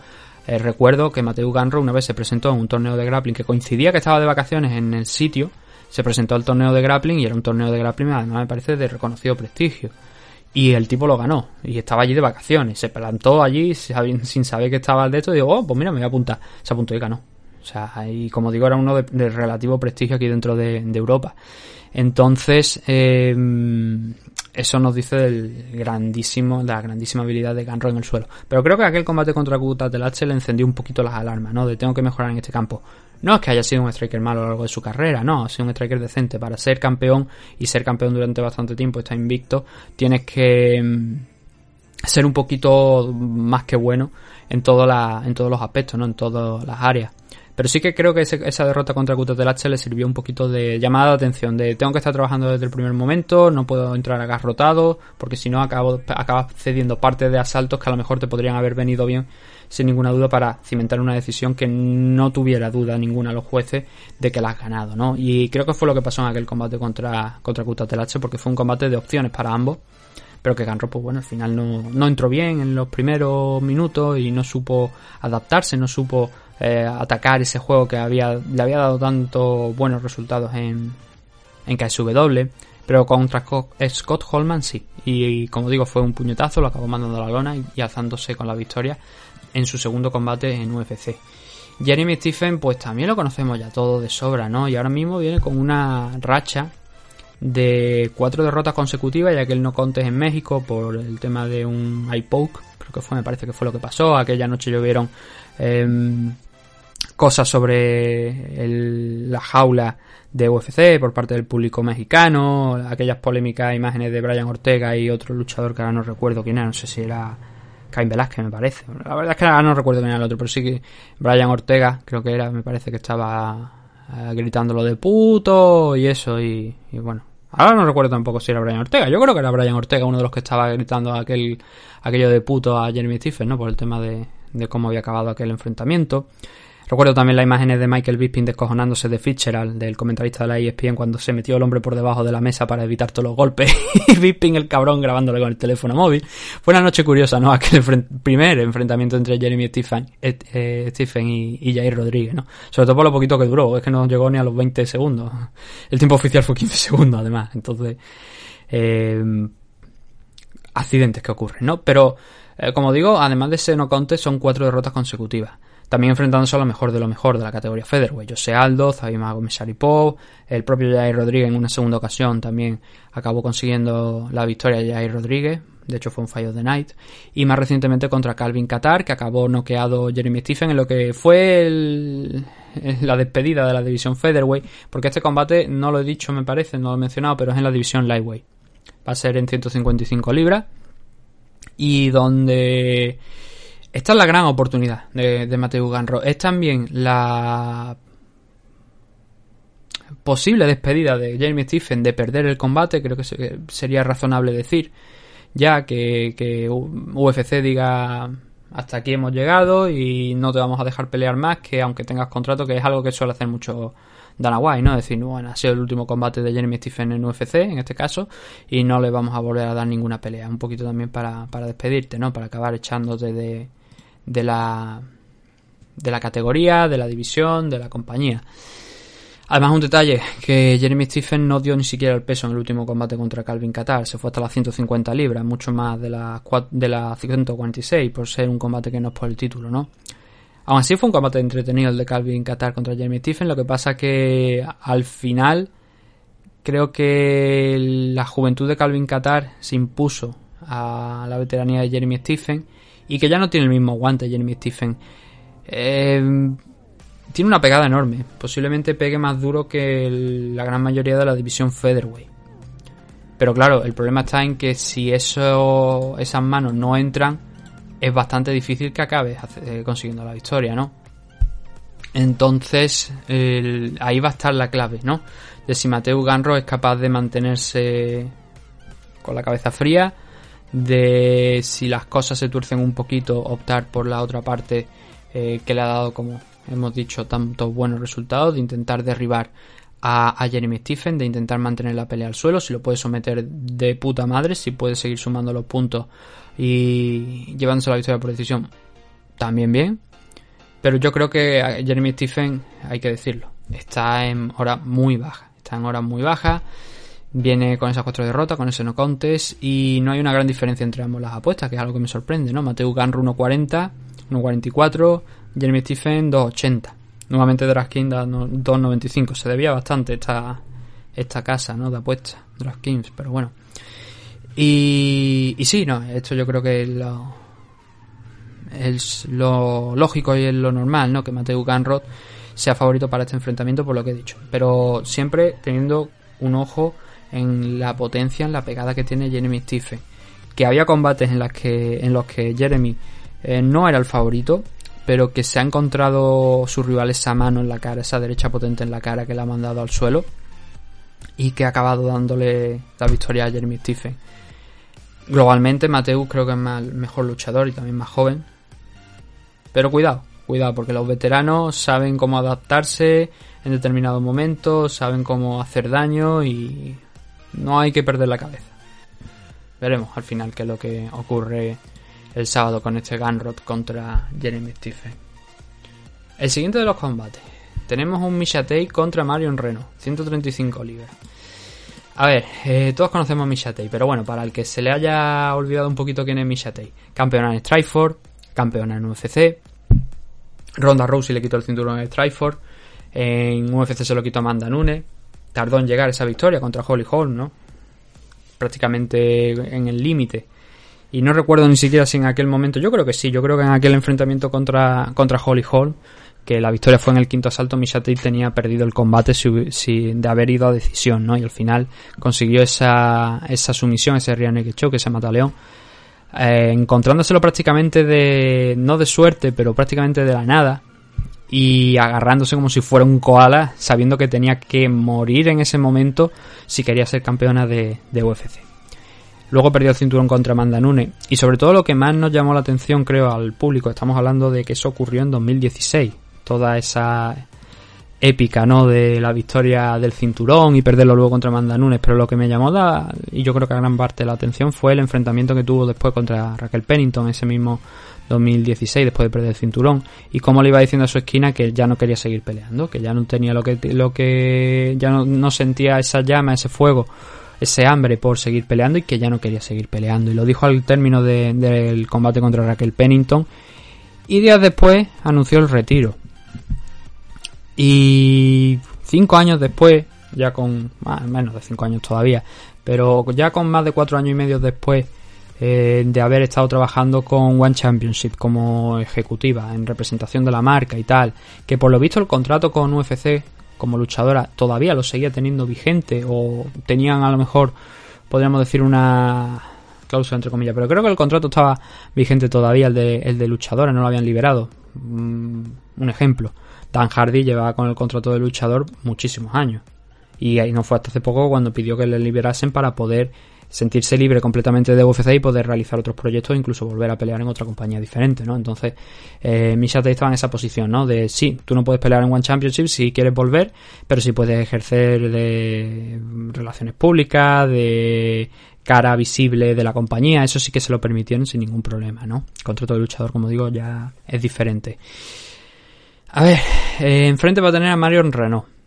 eh, recuerdo que Mateo Ganro una vez se presentó en un torneo de grappling que coincidía que estaba de vacaciones en el sitio, se presentó al torneo de grappling y era un torneo de grappling además me parece de reconocido prestigio. Y el tipo lo ganó. Y estaba allí de vacaciones. Se plantó allí sin saber que estaba el de esto. Y digo, oh, pues mira, me voy a apuntar. Se apuntó y ganó. O sea, y como digo, era uno de, de relativo prestigio aquí dentro de, de Europa. Entonces, eh, eso nos dice del grandísimo, la grandísima habilidad de Ganro en el suelo. Pero creo que aquel combate contra Kutatelatse le encendió un poquito las alarmas, ¿no? De tengo que mejorar en este campo. No es que haya sido un striker malo a lo largo de su carrera, no, ha sido un striker decente. Para ser campeón y ser campeón durante bastante tiempo, está invicto, tienes que mm, ser un poquito más que bueno en, en todos los aspectos, ¿no? En todas las áreas. Pero sí que creo que ese, esa derrota contra Kutatelatse le sirvió un poquito de llamada de atención, de tengo que estar trabajando desde el primer momento, no puedo entrar agarrotado, porque si no acabo, acabas cediendo parte de asaltos que a lo mejor te podrían haber venido bien sin ninguna duda para cimentar una decisión que no tuviera duda ninguna a los jueces de que la has ganado, ¿no? Y creo que fue lo que pasó en aquel combate contra, contra Kutatelatse, porque fue un combate de opciones para ambos pero que Ganro, pues bueno, al final no, no entró bien en los primeros minutos y no supo adaptarse, no supo eh, atacar ese juego que había, le había dado tantos buenos resultados en, en KSW. Pero contra Scott Holman sí. Y, como digo, fue un puñetazo, lo acabó mandando a la lona y, alzándose con la victoria en su segundo combate en UFC. Jeremy Stephen, pues también lo conocemos ya todo de sobra, ¿no? Y ahora mismo viene con una racha de cuatro derrotas consecutivas, ya que él no contes en México por el tema de un iPoke, creo que fue, me parece que fue lo que pasó. Aquella noche llovieron eh, cosas sobre el, la jaula de UFC por parte del público mexicano, aquellas polémicas imágenes de Brian Ortega y otro luchador que ahora no recuerdo quién era, no sé si era Cain Velázquez me parece. La verdad es que ahora no recuerdo quién era el otro, pero sí que Brian Ortega creo que era, me parece que estaba eh, gritando lo de puto y eso y, bueno. Ahora no recuerdo tampoco si era Brian Ortega. Yo creo que era Brian Ortega uno de los que estaba gritando aquel aquello de puto a Jeremy Stephen, ¿no? Por el tema de cómo había acabado aquel enfrentamiento. Recuerdo también las imágenes de Michael Bisping descojonándose de Fitzgerald, del comentarista de la ESPN, cuando se metió el hombre por debajo de la mesa para evitar todos los golpes. y Bisping, el cabrón, grabándole con el teléfono móvil. Fue una noche curiosa, ¿no? Aquel primer enfrentamiento entre Jeremy Stephen, eh, eh, Stephen y, Jair Rodríguez, ¿no? Sobre todo por lo poquito que duró, es que no llegó ni a los 20 segundos. El tiempo oficial fue 15 segundos, además. Entonces, eh, accidentes que ocurren, ¿no? Pero, eh, como digo, además de ese no conte, son cuatro derrotas consecutivas también enfrentándose a lo mejor de lo mejor de la categoría Featherweight. José Aldo, Zabima Gómez Sharipov, el propio Jair Rodríguez en una segunda ocasión también acabó consiguiendo la victoria de Jair Rodríguez, de hecho fue un fallo de Night, y más recientemente contra Calvin Qatar, que acabó noqueado Jeremy Stephen en lo que fue el, la despedida de la división Featherweight, porque este combate no lo he dicho me parece, no lo he mencionado, pero es en la división Lightweight. Va a ser en 155 libras y donde Esta es la gran oportunidad de, de Mateo Ganro. Es también la posible despedida de Jeremy Stephen de perder el combate, creo que se- sería razonable decir, ya que, que UFC diga hasta aquí hemos llegado y no te vamos a dejar pelear más, que aunque tengas contrato, que es algo que suele hacer mucho Dana White, ¿no? Decir, bueno, ha sido el último combate de Jeremy Stephen en UFC, en este caso, y no le vamos a volver a dar ninguna pelea. Un poquito también para, para despedirte, ¿no? Para acabar echándote de, de la de la categoría, de la división, de la compañía. Además, un detalle, que Jeremy Stephen no dio ni siquiera el peso en el último combate contra Calvin Qatar, se fue hasta las 150 libras, mucho más de las de las 146, por ser un combate que no es por el título, ¿no? Aún así fue un combate entretenido el de Calvin Qatar contra Jeremy Stephen, lo que pasa que al final creo que la juventud de Calvin Qatar se impuso a la veteranía de Jeremy Stephen y que ya no tiene el mismo guante Jeremy Stephen. Eh, tiene una pegada enorme. Posiblemente pegue más duro que la gran mayoría de la división Featherweight. Pero claro, el problema está en que si eso, esas manos no entran, es bastante difícil que acabes eh, consiguiendo la victoria, ¿no? Entonces, ahí va a estar la clave, ¿no? De si Mateo Ganro es capaz de mantenerse con la cabeza fría, de si las cosas se tuercen un poquito, optar por la otra parte eh, que le ha dado, como hemos dicho, tantos buenos resultados, de intentar derribar a, Jeremy Stephen, de intentar mantener la pelea al suelo, si lo puede someter de puta madre, si puede seguir sumando los puntos y llevándose la victoria por decisión, también bien. Pero yo creo que Jeremy Stephen, hay que decirlo, está en hora muy baja. Está en hora muy baja. Viene con esas cuatro derrotas, con ese no contest. Y no hay una gran diferencia entre ambos las apuestas, que es algo que me sorprende, ¿no? Mateo Ganro 1.40, 1.44, Jeremy Stephen 2.80. Nuevamente DraftKings da no- 2.95. Se debía bastante esta, esta casa, ¿no? De apuestas, DraftKings, pero bueno. Y, y sí, no, esto yo creo que lo, es lo lógico y es lo normal, ¿no? Que Mateo Ganrod sea favorito para este enfrentamiento por lo que he dicho. Pero siempre teniendo un ojo en la potencia, en la pegada que tiene Jeremy Stephen. Que había combates en, las que, en los que Jeremy eh, no era el favorito, pero que se ha encontrado su rival esa mano en la cara, esa derecha potente en la cara que le ha mandado al suelo. Y que ha acabado dándole la victoria a Jeremy Stephen. Globalmente, Mateus creo que es más, mejor luchador y también más joven. Pero cuidado, cuidado, porque los veteranos saben cómo adaptarse en determinados momentos, saben cómo hacer daño y no hay que perder la cabeza. Veremos al final qué es lo que ocurre el sábado con este Gunrod contra Jeremy Stephen. El siguiente de los combates. Tenemos un Mishatei contra Marion Reno, 135 libras. A ver, eh, todos conocemos a Mishatei, pero bueno, para el que se le haya olvidado un poquito quién es Mishatei. Campeona en Strikeforce, campeona en UFC. Ronda Rousey le quitó el cinturón en Strikeforce. En UFC se lo quitó Amanda Nunes. Tardó en llegar esa victoria contra Holly Holm, ¿no? Prácticamente en el límite. Y no recuerdo ni siquiera si en aquel momento, yo creo que sí, yo creo que en aquel enfrentamiento contra, contra Holly Holm, que la victoria fue en el quinto asalto, Mishatei tenía perdido el combate si, de haber ido a decisión, ¿no? Y al final consiguió esa, esa sumisión, ese Rear Naked Choke, ese mataleón, eh, encontrándoselo prácticamente de, no de suerte, pero prácticamente de la nada, y agarrándose como si fuera un koala, sabiendo que tenía que morir en ese momento si quería ser campeona de, UFC. Luego perdió el cinturón contra Amanda Nunes. Y sobre todo lo que más nos llamó la atención, creo, al público, estamos hablando de que eso ocurrió en 2016. Toda esa épica, ¿no? De la victoria del cinturón y perderlo luego contra Amanda Nunes. Pero lo que me llamó la, y yo creo que a gran parte la atención fue el enfrentamiento que tuvo después contra Raquel Pennington, ese mismo 2016, después de perder el cinturón. Y cómo le iba diciendo a su esquina que ya no quería seguir peleando, que ya no tenía lo que, lo que, ya no, no sentía esa llama, ese fuego ese hambre por seguir peleando y que ya no quería seguir peleando. Y lo dijo al término de- del combate contra Raquel Pennington. Y días después anunció el retiro. Y cinco años después, ya con más, menos de cinco años todavía, pero ya con más de cuatro años y medio después eh, de haber estado trabajando con One Championship como ejecutiva en representación de la marca y tal, que por lo visto el contrato con UFC como luchadora todavía lo seguía teniendo vigente o tenían a lo mejor podríamos decir una cláusula entre comillas, pero creo que el contrato estaba vigente todavía, el de, el de luchadora, no lo habían liberado. Mm, un ejemplo, Dan Hardy llevaba con el contrato de luchador muchísimos años. Y ahí no fue hasta hace poco cuando pidió que le liberasen para poder sentirse libre completamente de UFC y poder realizar otros proyectos incluso volver a pelear en otra compañía diferente, ¿no? Entonces, eh, Misha Tate estaba en esa posición, ¿no? De sí, tú no puedes pelear en One Championship si quieres volver, pero sí puedes ejercer de relaciones públicas, de cara visible de la compañía, eso sí que se lo permitieron sin ningún problema, ¿no? Contrato de luchador, como digo, ya es diferente. A ver, eh, enfrente va a tener a Marion Renault.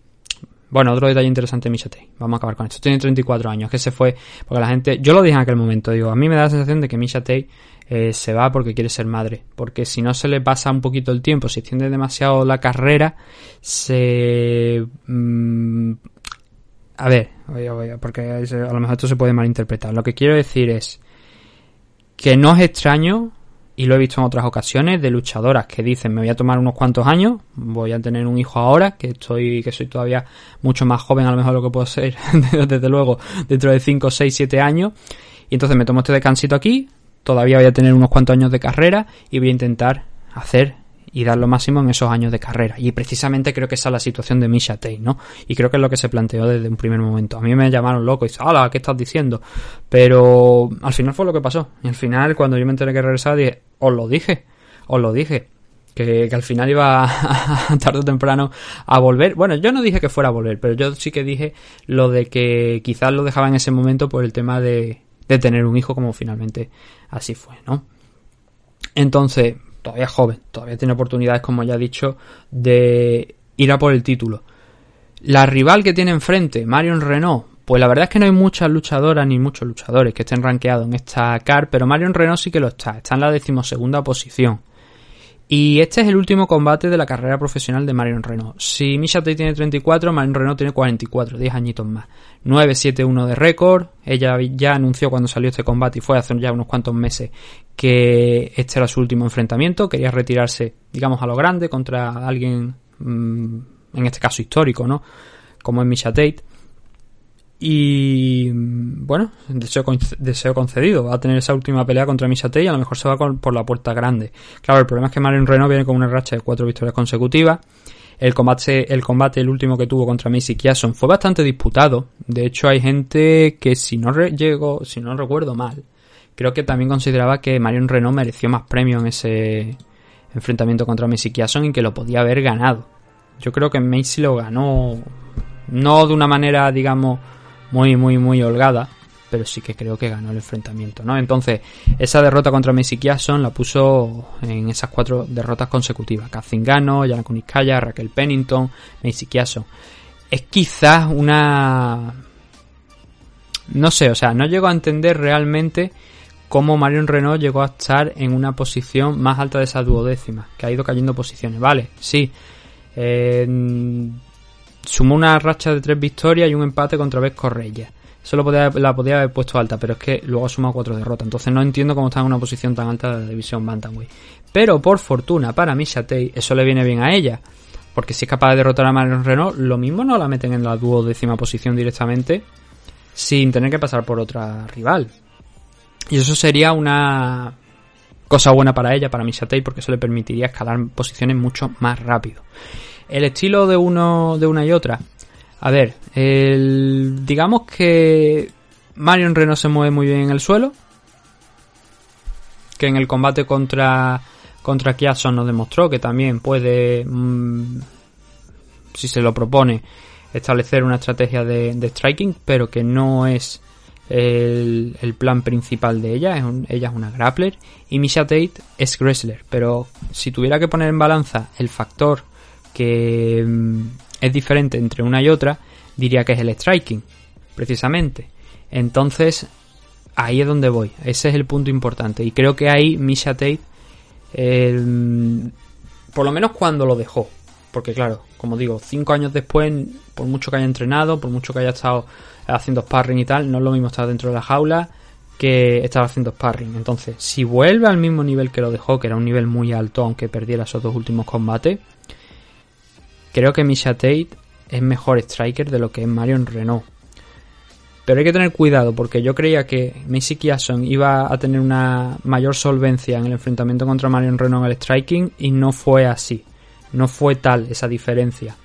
Bueno, otro detalle interesante de Misha Tate. Vamos a acabar con esto. Tiene 34 años, que se fue porque la gente... Yo lo dije en aquel momento, digo, a mí me da la sensación de que Misha Tate eh, se va porque quiere ser madre. Porque si no se le pasa un poquito el tiempo, si extiende demasiado la carrera, se... mm, a ver, porque a lo mejor esto se puede malinterpretar. Lo que quiero decir es que no es extraño, y lo he visto en otras ocasiones, de luchadoras que dicen me voy a tomar unos cuantos años, voy a tener un hijo ahora, que estoy, que soy todavía mucho más joven a lo mejor lo que puedo ser, desde luego, dentro de 5, 6, 7 años, y entonces me tomo este descansito aquí, todavía voy a tener unos cuantos años de carrera y voy a intentar hacer y dar lo máximo en esos años de carrera. Y precisamente creo que esa es la situación de Misha Tate, ¿no? Y creo que es lo que se planteó desde un primer momento. A mí me llamaron loco y dice, ¡Hala! ¿Qué estás diciendo? Pero al final fue lo que pasó. Y al final, cuando yo me enteré que regresaba, dije, os lo dije, os lo dije. Que, al final iba tarde o temprano a volver. Bueno, yo no dije que fuera a volver, pero yo sí que dije lo de que quizás lo dejaba en ese momento por el tema de, de tener un hijo, como finalmente así fue, ¿no? Entonces, todavía joven, todavía tiene oportunidades, como ya he dicho, de ir a por el título. La rival que tiene enfrente, Marion Renault, pues la verdad es que no hay muchas luchadoras ni muchos luchadores que estén rankeados en esta car, pero Marion Renault sí que lo está, está en la decimosegunda posición. Y este es el último combate de la carrera profesional de Marion Renault. Si Misha Tate tiene 34, Marion Renault tiene 44, 10 añitos más. 9-7-1 de récord. Ella ya anunció cuando salió este combate y fue hace ya unos cuantos meses que este era su último enfrentamiento. Quería retirarse, digamos, a lo grande contra alguien, mm, en este caso histórico, ¿no? Como es Misha Tate. Y bueno, deseo, conce- deseo concedido. Va a tener esa última pelea contra Misha Tate y a lo mejor se va por la puerta grande. Claro, el problema es que Marion Renault viene con una racha de cuatro victorias consecutivas. El combate, el combate, el último que tuvo contra Macy Kiason fue bastante disputado. De hecho, hay gente que si no llego, si no recuerdo mal, creo que también consideraba que Marion Renault mereció más premio en ese enfrentamiento contra Macy Kiason y que lo podía haber ganado. Yo creo que Macy lo ganó no de una manera, digamos, muy, muy, muy holgada, pero sí que creo que ganó el enfrentamiento, ¿no? Entonces, esa derrota contra Kiason la puso en esas cuatro derrotas consecutivas. Kathy Gano, Yana Kuniskaya, Raquel Pennington, Macy Kiason. Es quizás una... No sé, o sea, no llego a entender realmente cómo Marion Renault llegó a estar en una posición más alta de esa duodécima, que ha ido cayendo posiciones. Vale, sí. Eh, sumó una racha de tres victorias y un empate contra Vez Correia. Eso podía, la podía haber puesto alta, pero es que luego ha sumado cuatro derrotas. Entonces no entiendo cómo está en una posición tan alta de la división Bantamweight. Pero por fortuna para Misha Tate, eso le viene bien a ella. Porque si es capaz de derrotar a Marion Renault, lo mismo no la meten en la duodécima posición directamente sin tener que pasar por otra rival. Y eso sería una cosa buena para ella, para Misha Tate, porque eso le permitiría escalar posiciones mucho más rápido. El estilo de uno de una y otra. A ver, el, digamos que Marion Renault se mueve muy bien en el suelo. Que en el combate contra contra Kiason nos demostró que también puede, mm, si se lo propone, establecer una estrategia de, de striking, pero que no es el, el plan principal de ella. Es ella es una grappler y Misha Tate es wrestler. Pero si tuviera que poner en balanza el factor que mm, es diferente entre una y otra, diría que es el striking, precisamente. Entonces, ahí es donde voy. Ese es el punto importante. Y creo que ahí Misha Tate, eh, por lo menos cuando lo dejó, porque claro, como digo, cinco años después, por mucho que haya entrenado, por mucho que haya estado haciendo sparring y tal, no es lo mismo estar dentro de la jaula que estar haciendo sparring. Entonces, si vuelve al mismo nivel que lo dejó, que era un nivel muy alto, aunque perdiera esos dos últimos combates, creo que Misha Tate es mejor striker de lo que es Marion Renault. Pero hay que tener cuidado porque yo creía que Macy Kiason iba a tener una mayor solvencia en el enfrentamiento contra Marion Renault en el striking y no fue así. No fue tal esa diferencia.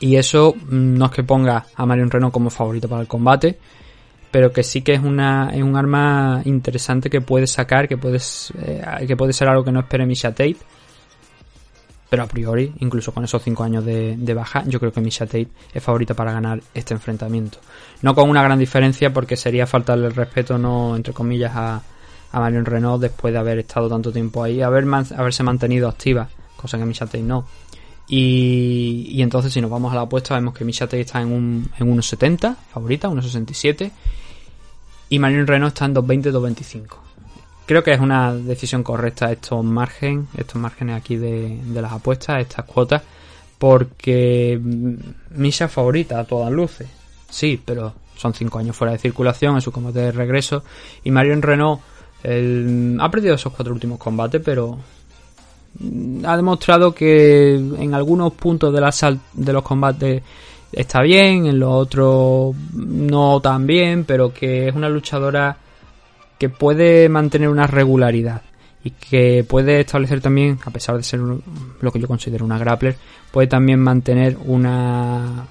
Y eso mm, no es que ponga a Marion Renault como favorito para el combate, pero que sí que es, una, es un arma interesante que puede sacar, que, puedes, eh, que puede ser algo que no espere Misha Tate. Pero a priori, incluso con esos 5 años de, baja, yo creo que Misha Tate es favorita para ganar este enfrentamiento. No con una gran diferencia porque sería faltarle el respeto, no entre comillas, a, a Marion Renault después de haber estado tanto tiempo ahí, haber haberse mantenido activa, cosa que Misha Tate no. Y, y, entonces si nos vamos a la apuesta vemos que Misha Tate está en, un, en 1.70, favorita, 1.67. Y Marion Renault está en 2.20, 2.25. Creo que es una decisión correcta estos márgenes, estos márgenes aquí de, de las apuestas, estas cuotas, porque Misha es favorita a todas luces. Sí, pero son 5 años fuera de circulación en su combate de regreso. Y Marion Renault el, ha perdido esos cuatro últimos combates, pero ha demostrado que en algunos puntos de, la de los combates está bien, en los otros no tan bien, pero que es una luchadora que puede mantener una regularidad y que puede establecer también, a pesar de ser lo que yo considero una grappler, puede también mantener una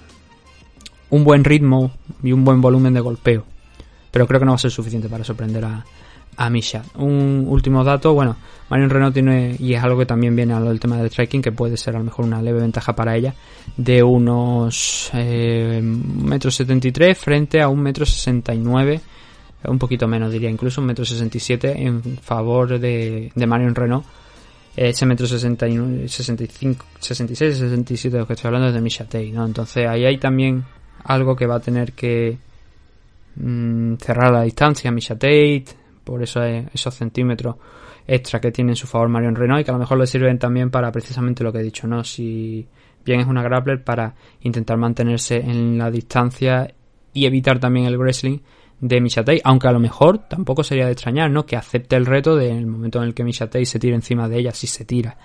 un buen ritmo y un buen volumen de golpeo. Pero creo que no va a ser suficiente para sorprender a, a Misha. Un último dato, bueno, Marion Renault tiene, y es algo que también viene al tema del striking, que puede ser a lo mejor una leve ventaja para ella, de unos eh, metro setenta frente a un metro sesenta un poquito menos diría, incluso un metro sesenta en favor de, de Marion Renault. Ese metro sesenta y, 65, 66, 67 de lo que estoy hablando es de Misha Tate, ¿no? Entonces ahí hay también algo que va a tener que mmm, cerrar la distancia Misha Tate, por eso esos centímetros extra que tiene en su favor Marion Renault y que a lo mejor le sirven también para precisamente lo que he dicho, ¿no? Si bien es una grappler para intentar mantenerse en la distancia y evitar también el wrestling de Mishatei, aunque a lo mejor tampoco sería de extrañar, ¿no? Que acepte el reto del momento en el que Mishatei se tira encima de ella, si se tira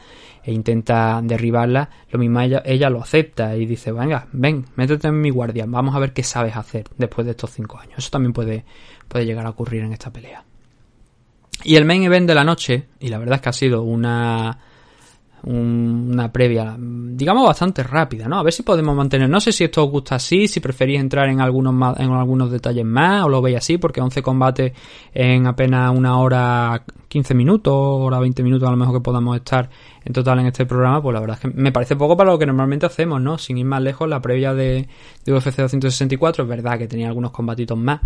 e intenta derribarla, lo mismo ella, ella lo acepta y dice, venga, ven, métete en mi guardia, vamos a ver qué sabes hacer después de estos cinco años. Eso también puede, puede llegar a ocurrir en esta pelea. Y el main event de la noche, y la verdad es que ha sido una una previa, digamos bastante rápida, ¿no? A ver si podemos mantener. No sé si esto os gusta así, si preferís entrar en algunos más, en algunos detalles más, o lo veis así, porque 11 combates en apenas una hora 15 minutos, hora 20 minutos a lo mejor que podamos estar en total en este programa, pues la verdad es que me parece poco para lo que normalmente hacemos, ¿no? Sin ir más lejos, la previa de, de UFC 264 es verdad que tenía algunos combatitos más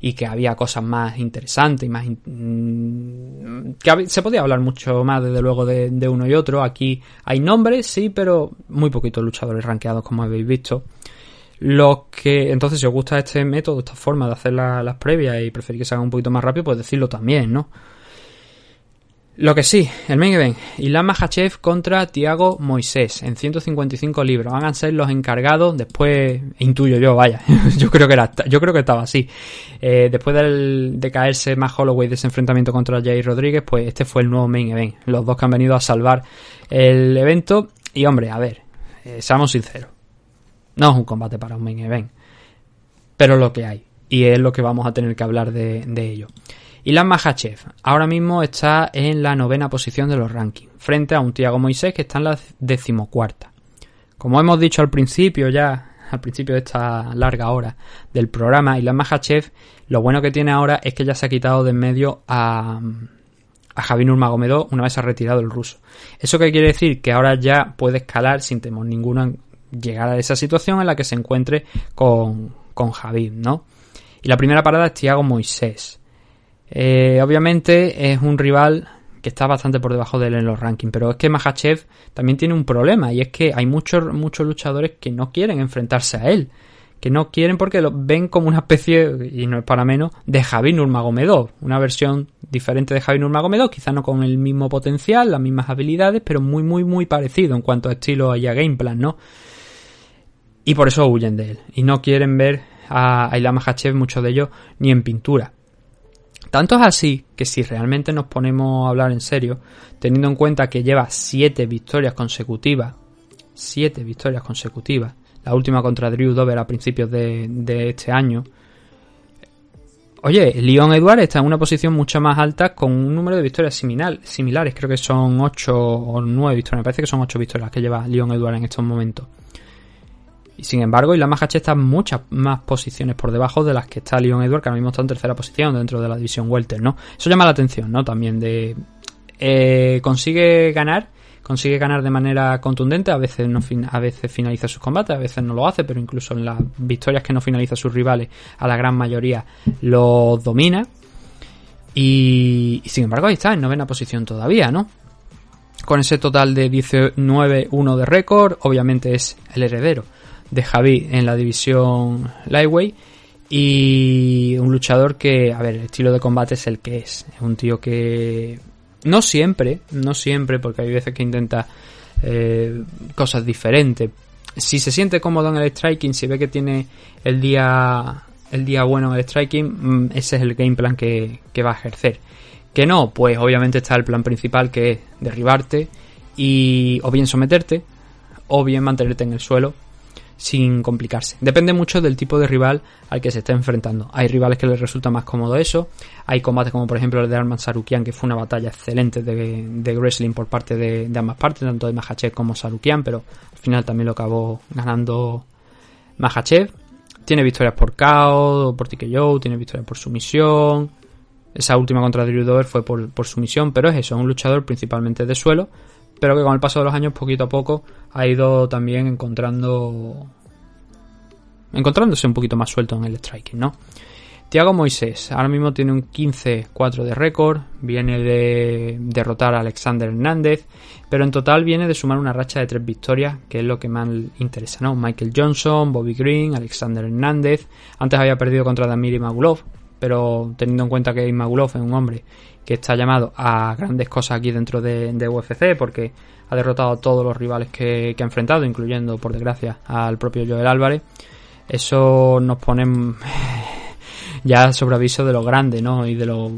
y que había cosas más interesantes y más mm, que se podía hablar mucho más desde luego de, de, uno y otro. Aquí hay nombres sí pero muy poquitos luchadores rankeados como habéis visto. Los que entonces si os gusta este método esta forma de hacer la, las previas y preferís que se haga un poquito más rápido pues decirlo también no lo que sí, el main event, Islam Mahachev contra Tiago Moisés en 155 libros. Van a ser los encargados, después intuyo yo, vaya, yo creo que era, yo creo que estaba así. Eh, después de caerse más Holloway de ese enfrentamiento contra Jair Rodríguez, pues este fue el nuevo main event. Los dos que han venido a salvar el evento. Y hombre, a ver, eh, seamos sinceros. No es un combate para un main event. Pero lo que hay. Y es lo que vamos a tener que hablar de ello. Ilan Mahachev ahora mismo está en la novena posición de los rankings, frente a un Tiago Moisés que está en la decimocuarta. Como hemos dicho al principio ya, al principio de esta larga hora del programa, Ilan Mahachev lo bueno que tiene ahora es que ya se ha quitado de en medio a, a Javi Nurmagomedov una vez ha retirado el ruso. ¿Eso qué quiere decir? Que ahora ya puede escalar sin temor ninguno en llegar a esa situación en la que se encuentre con, con Javi, ¿no? Y la primera parada es Tiago Moisés. Eh, obviamente es un rival que está bastante por debajo de él en los rankings, pero es que Mahachev también tiene un problema y es que hay muchos, muchos luchadores que no quieren enfrentarse a él, que no quieren porque lo ven como una especie, y no es para menos, de Javi Nurmagomedov, una versión diferente de Javi Nurmagomedov, quizá no con el mismo potencial, las mismas habilidades, pero muy, muy, muy parecido en cuanto a estilo y a gameplan, ¿no? Y por eso huyen de él, y no quieren ver a Ayla Mahachev, muchos de ellos, ni en pintura. Tanto es así que si realmente nos ponemos a hablar en serio, teniendo en cuenta que lleva 7 victorias consecutivas, 7 victorias consecutivas, la última contra Drew Dover a principios de, este año, Oye, Leon Edward está en una posición mucho más alta con un número de victorias similar, similares. Creo que son 8 o 9 victorias. Me parece que son 8 victorias que lleva Leon Edward en estos momentos. Y sin embargo, Islam Makhachev está muchas más posiciones por debajo de las que está Leon Edward, que ahora mismo está en tercera posición dentro de la división Welter, ¿no? Eso llama la atención, ¿no? También de... eh, consigue ganar, consigue ganar de manera contundente, a veces, a veces finaliza sus combates, a veces no lo hace, pero incluso en las victorias que no finaliza sus rivales, a la gran mayoría los domina. Y, y sin embargo, ahí está, en novena posición todavía, ¿no? Con ese total de 19-1 de récord, obviamente es el heredero de Javi en la división Lightweight. Y un luchador que, a ver, el estilo de combate es el que es. Es un tío que no siempre, no siempre, porque hay veces que intenta eh, cosas diferentes. Si se siente cómodo en el striking, si ve que tiene el día el día bueno en el striking, mm, ese es el game plan que, que va a ejercer. Que no, pues obviamente está el plan principal que es derribarte y o bien someterte o bien mantenerte en el suelo sin complicarse. Depende mucho del tipo de rival al que se esté enfrentando. Hay rivales que les resulta más cómodo eso. Hay combates como por ejemplo el de Arman Sarukian, que fue una batalla excelente de, de wrestling por parte de, ambas partes, tanto de Mahachev como Sarukian, pero al final también lo acabó ganando Mahachev. Tiene victorias por KO, por TKO, tiene victorias por sumisión. Esa última contra Drew Dover fue por, por sumisión, pero es eso, es un luchador principalmente de suelo, pero que con el paso de los años, poquito a poco, ha ido también encontrando. encontrándose un poquito más suelto en el striking, ¿no? Tiago Moisés, ahora mismo tiene un 15-4 de récord, viene de derrotar a Alexander Hernández, pero en total viene de sumar una racha de tres victorias, que es lo que más interesa, ¿no? Michael Johnson, Bobby Green, Alexander Hernández, antes había perdido contra Damir Imagulov, pero teniendo en cuenta que Imagulov es un hombre que está llamado a grandes cosas aquí dentro de, UFC, porque ha derrotado a todos los rivales que, que ha enfrentado, incluyendo, por desgracia, al propio Joel Álvarez, eso nos pone ya sobre aviso de lo grande, ¿no? Y de lo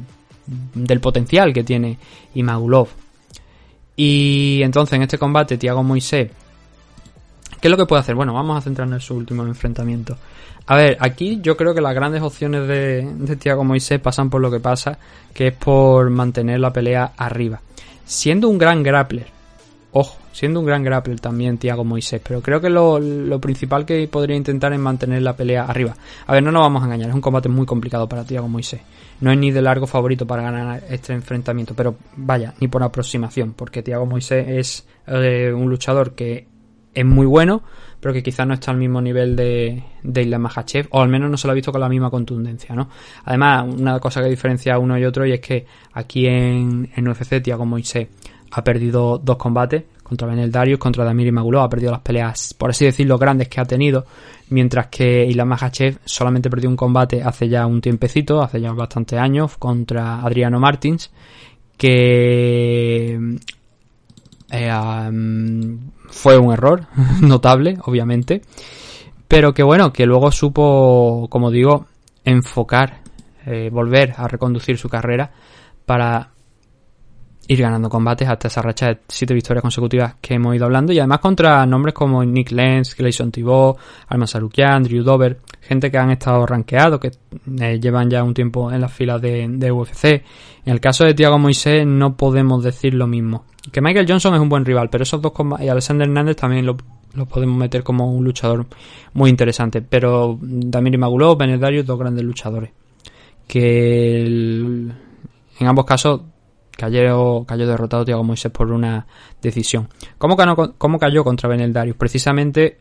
del potencial que tiene Imagulov. Y entonces en este combate Tiago Moisés, ¿qué es lo que puede hacer? Bueno, vamos a centrarnos en su último enfrentamiento. A ver, aquí yo creo que las grandes opciones de, de Tiago Moisés pasan por lo que pasa, que es por mantener la pelea arriba. Siendo un gran grappler, ojo, siendo un gran grappler también Tiago Moisés, pero creo que lo, lo, principal que podría intentar es mantener la pelea arriba. A ver, no nos vamos a engañar, es un combate muy complicado para Tiago Moisés. No es ni de largo favorito para ganar este enfrentamiento, pero vaya, ni por aproximación, porque Tiago Moisés es eh, un luchador que es muy bueno, pero que quizás no está al mismo nivel de, de Islam Makhachev, o al menos no se lo ha visto con la misma contundencia, ¿no? Además, una cosa que diferencia uno y otro y es que aquí en, en UFC Tiago Moisés ha perdido dos combates contra Benel Darius, contra Damir Imagulov, ha perdido las peleas, por así decirlo, grandes que ha tenido, mientras que Islam Makhachev solamente perdió un combate hace ya un tiempecito, hace ya bastantes años, contra Adriano Martins, que eh, fue un error notable, obviamente, pero que bueno, que luego supo, como digo, enfocar, eh, volver a reconducir su carrera para ir ganando combates hasta esa racha de siete victorias consecutivas que hemos ido hablando y además contra nombres como Nick Lenz, Gleison Thibault, Alman Sarukian, Drew Dover, gente que han estado rankeados, que eh, llevan ya un tiempo en las filas de, UFC. En el caso de Tiago Moisés no podemos decir lo mismo. Que Michael Johnson es un buen rival, pero esos dos combates, y Alexander Hernández también lo, lo, podemos meter como un luchador muy interesante, pero Damir Magulov, Benedarius, dos grandes luchadores. Que en ambos casos cayó, cayó derrotado Tiago Moisés por una decisión. ¿Cómo, ganó, ¿Cómo, cayó contra Benel Darius? Precisamente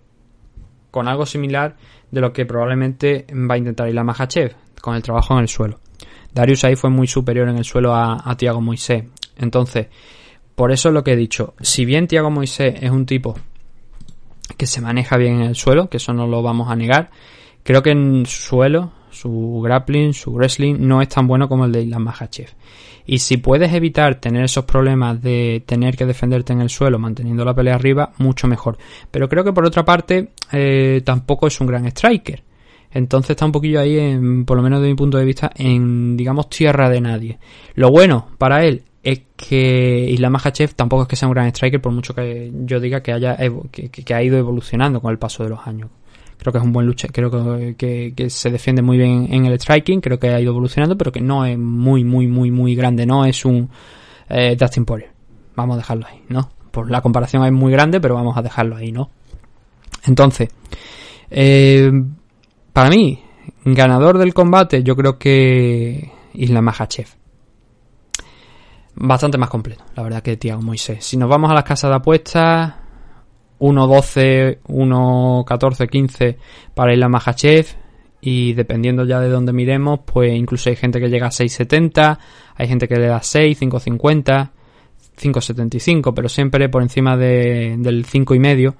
con algo similar de lo que probablemente va a intentar Islam Makhachev, con el trabajo en el suelo. Darius ahí fue muy superior en el suelo a, a Tiago Moisés. Entonces, por eso es lo que he dicho. Si bien Tiago Moisés es un tipo que se maneja bien en el suelo, que eso no lo vamos a negar, creo que en suelo, su grappling, su wrestling no es tan bueno como el de Islam Makhachev. Y si puedes evitar tener esos problemas de tener que defenderte en el suelo manteniendo la pelea arriba, mucho mejor. Pero creo que por otra parte eh, tampoco es un gran striker. Entonces está un poquillo ahí, en, por lo menos de mi punto de vista, en, digamos, tierra de nadie. Lo bueno para él es que Islam Makhachev tampoco es que sea un gran striker, por mucho que yo diga que, haya que ha ido evolucionando con el paso de los años. Creo que es un buen lucha, creo que, que, se defiende muy bien en el striking, creo que ha ido evolucionando, pero que no es muy, muy, muy, muy grande, no es un eh, Dustin Poirier. Vamos a dejarlo ahí, ¿no? Por la comparación es muy grande, pero vamos a dejarlo ahí, ¿no? Entonces, eh, para mí, ganador del combate, yo creo que Islam Makhachev. Bastante más completo, la verdad que Tiago Moisés. Si nos vamos a las casas de apuestas, 1.12, 1.14, 15 para Islam Makhachev. Y dependiendo ya de dónde miremos, pues incluso hay gente que llega a 6.70, hay gente que le da 6, 5.50, 5.75, pero siempre por encima de, del 5.5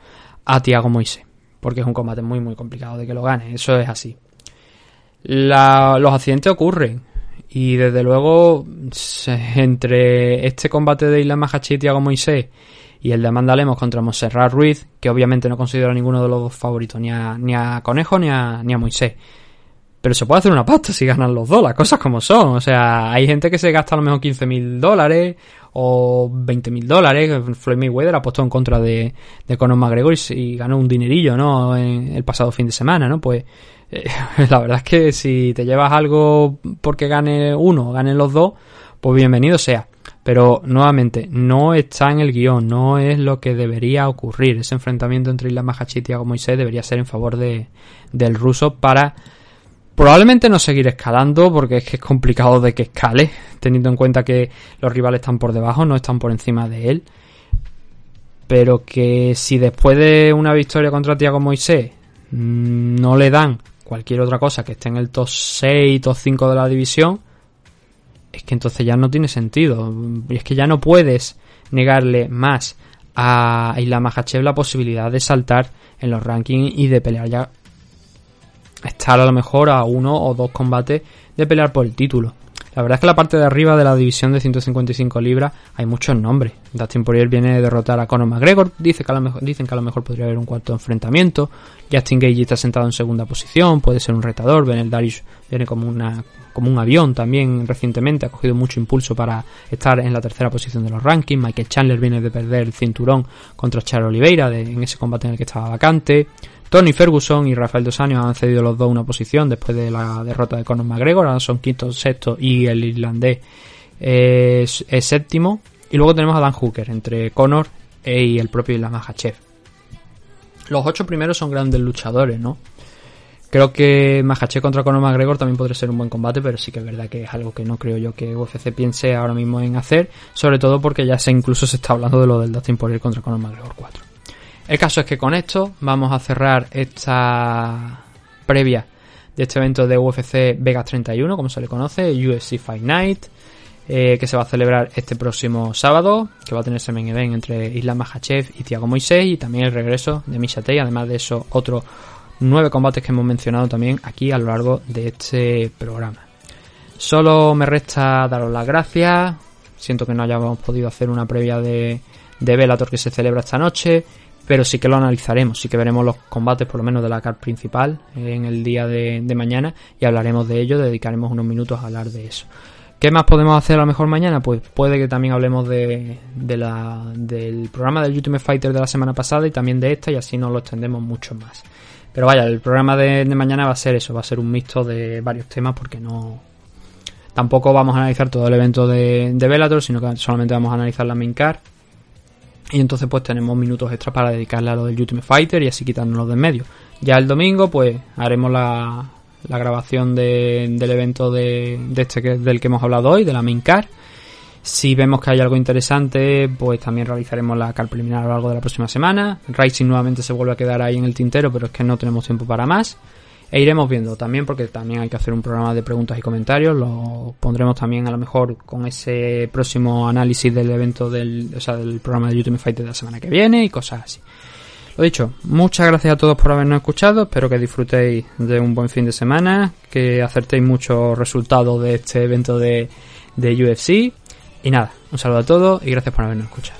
a Tiago Moisés. Porque es un combate muy, muy complicado de que lo gane. Eso es así. Los accidentes ocurren. Y desde luego, entre este combate de Isla Mahachi y Tiago Moisés y el de Amanda Lemos contra Monserrat Ruiz, que obviamente no considero a ninguno de los dos favoritos, ni a, ni a Conejo ni a, ni a Moisés. Pero se puede hacer una pasta si ganan los dos, las cosas como son. O sea, hay gente que se gasta a lo mejor 15 mil dólares o 20 mil dólares. Floyd Mayweather apostó en contra de, de Conor McGregor y, ganó un dinerillo, ¿no? En el pasado fin de semana, ¿no? Pues eh, la verdad es que si te llevas algo porque gane uno o los dos, pues bienvenido sea. Pero nuevamente, no está en el guion, no es lo que debería ocurrir. Ese enfrentamiento entre Isla Mahachi y Thiago Moisés debería ser en favor de, del ruso para probablemente no seguir escalando porque es que es complicado de que escale, teniendo en cuenta que los rivales están por debajo, no están por encima de él. Pero que si después de una victoria contra Thiago Moisés mm, no le dan cualquier otra cosa que esté en el top 6, top 5 de la división, es que entonces ya no tiene sentido. Y es que ya no puedes negarle más a Islam Makhachev la posibilidad de saltar en los rankings y de pelear ya estar a lo mejor a uno o dos combates de pelear por el título. La verdad es que la parte de arriba de la división de 155 libras hay muchos nombres. Dustin Poirier viene de derrotar a Conor McGregor, dice que lo mejor, dicen que a lo mejor podría haber un cuarto enfrentamiento. Justin Gage está sentado en segunda posición, puede ser un retador. Benel Darius viene como, una, como un avión también recientemente, ha cogido mucho impulso para estar en la tercera posición de los rankings. Michael Chandler viene de perder el cinturón contra Charles Oliveira en ese combate en el que estaba vacante. Tony Ferguson y Rafael Dos han cedido los dos una posición después de la derrota de Conor McGregor. Son quinto, sexto y el irlandés es, séptimo. Y luego tenemos a Dan Hooker entre Conor e- y el propio Islam Makhachev. Los ocho primeros son grandes luchadores, ¿no? Creo que Makhachev contra Conor McGregor también podría ser un buen combate, pero sí que es verdad que es algo que no creo yo que UFC piense ahora mismo en hacer, sobre todo porque ya se incluso se está hablando de lo del Dustin Poirier contra Conor McGregor 4. El caso es que con esto vamos a cerrar esta previa de este evento de UFC Vegas 31, como se le conoce, UFC Fight Night, eh, que se va a celebrar este próximo sábado, que va a tener ese main event entre Islam Makhachev y Thiago Moisés, y también el regreso de Misha Tate, además de eso, otros nueve combates que hemos mencionado también aquí a lo largo de este programa. Solo me resta daros las gracias. Siento que no hayamos podido hacer una previa de, de Bellator que se celebra esta noche, pero sí que lo analizaremos, sí que veremos los combates por lo menos de la card principal en el día de, de mañana y hablaremos de ello, dedicaremos unos minutos a hablar de eso. ¿Qué más podemos hacer a lo mejor mañana? Pues puede que también hablemos de, de la, del programa del Ultimate Fighter de la semana pasada y también de esta y así nos lo extendemos mucho más. Pero vaya, el programa de, mañana va a ser eso, va a ser un mixto de varios temas porque no... Tampoco vamos a analizar todo el evento de, de Bellator, sino que solamente vamos a analizar la main card. Y entonces pues tenemos minutos extra para dedicarle a lo del Ultimate Fighter y así quitárnoslo de en medio. Ya el domingo pues haremos la, la grabación de- del evento de, de este que, del que hemos hablado hoy, de la main. Si vemos que hay algo interesante, pues también realizaremos la card preliminar a lo largo de la próxima semana. Rising nuevamente se vuelve a quedar ahí en el tintero, pero es que no tenemos tiempo para más. E iremos viendo también, porque también hay que hacer un programa de preguntas y comentarios. Lo pondremos también a lo mejor con ese próximo análisis del evento del, o sea, del programa de Ultimate Fighter de la semana que viene y cosas así. Lo dicho, muchas gracias a todos por habernos escuchado. Espero que disfrutéis de un buen fin de semana, que acertéis muchos resultados de este evento de, de UFC. Y nada, un saludo a todos y gracias por habernos escuchado.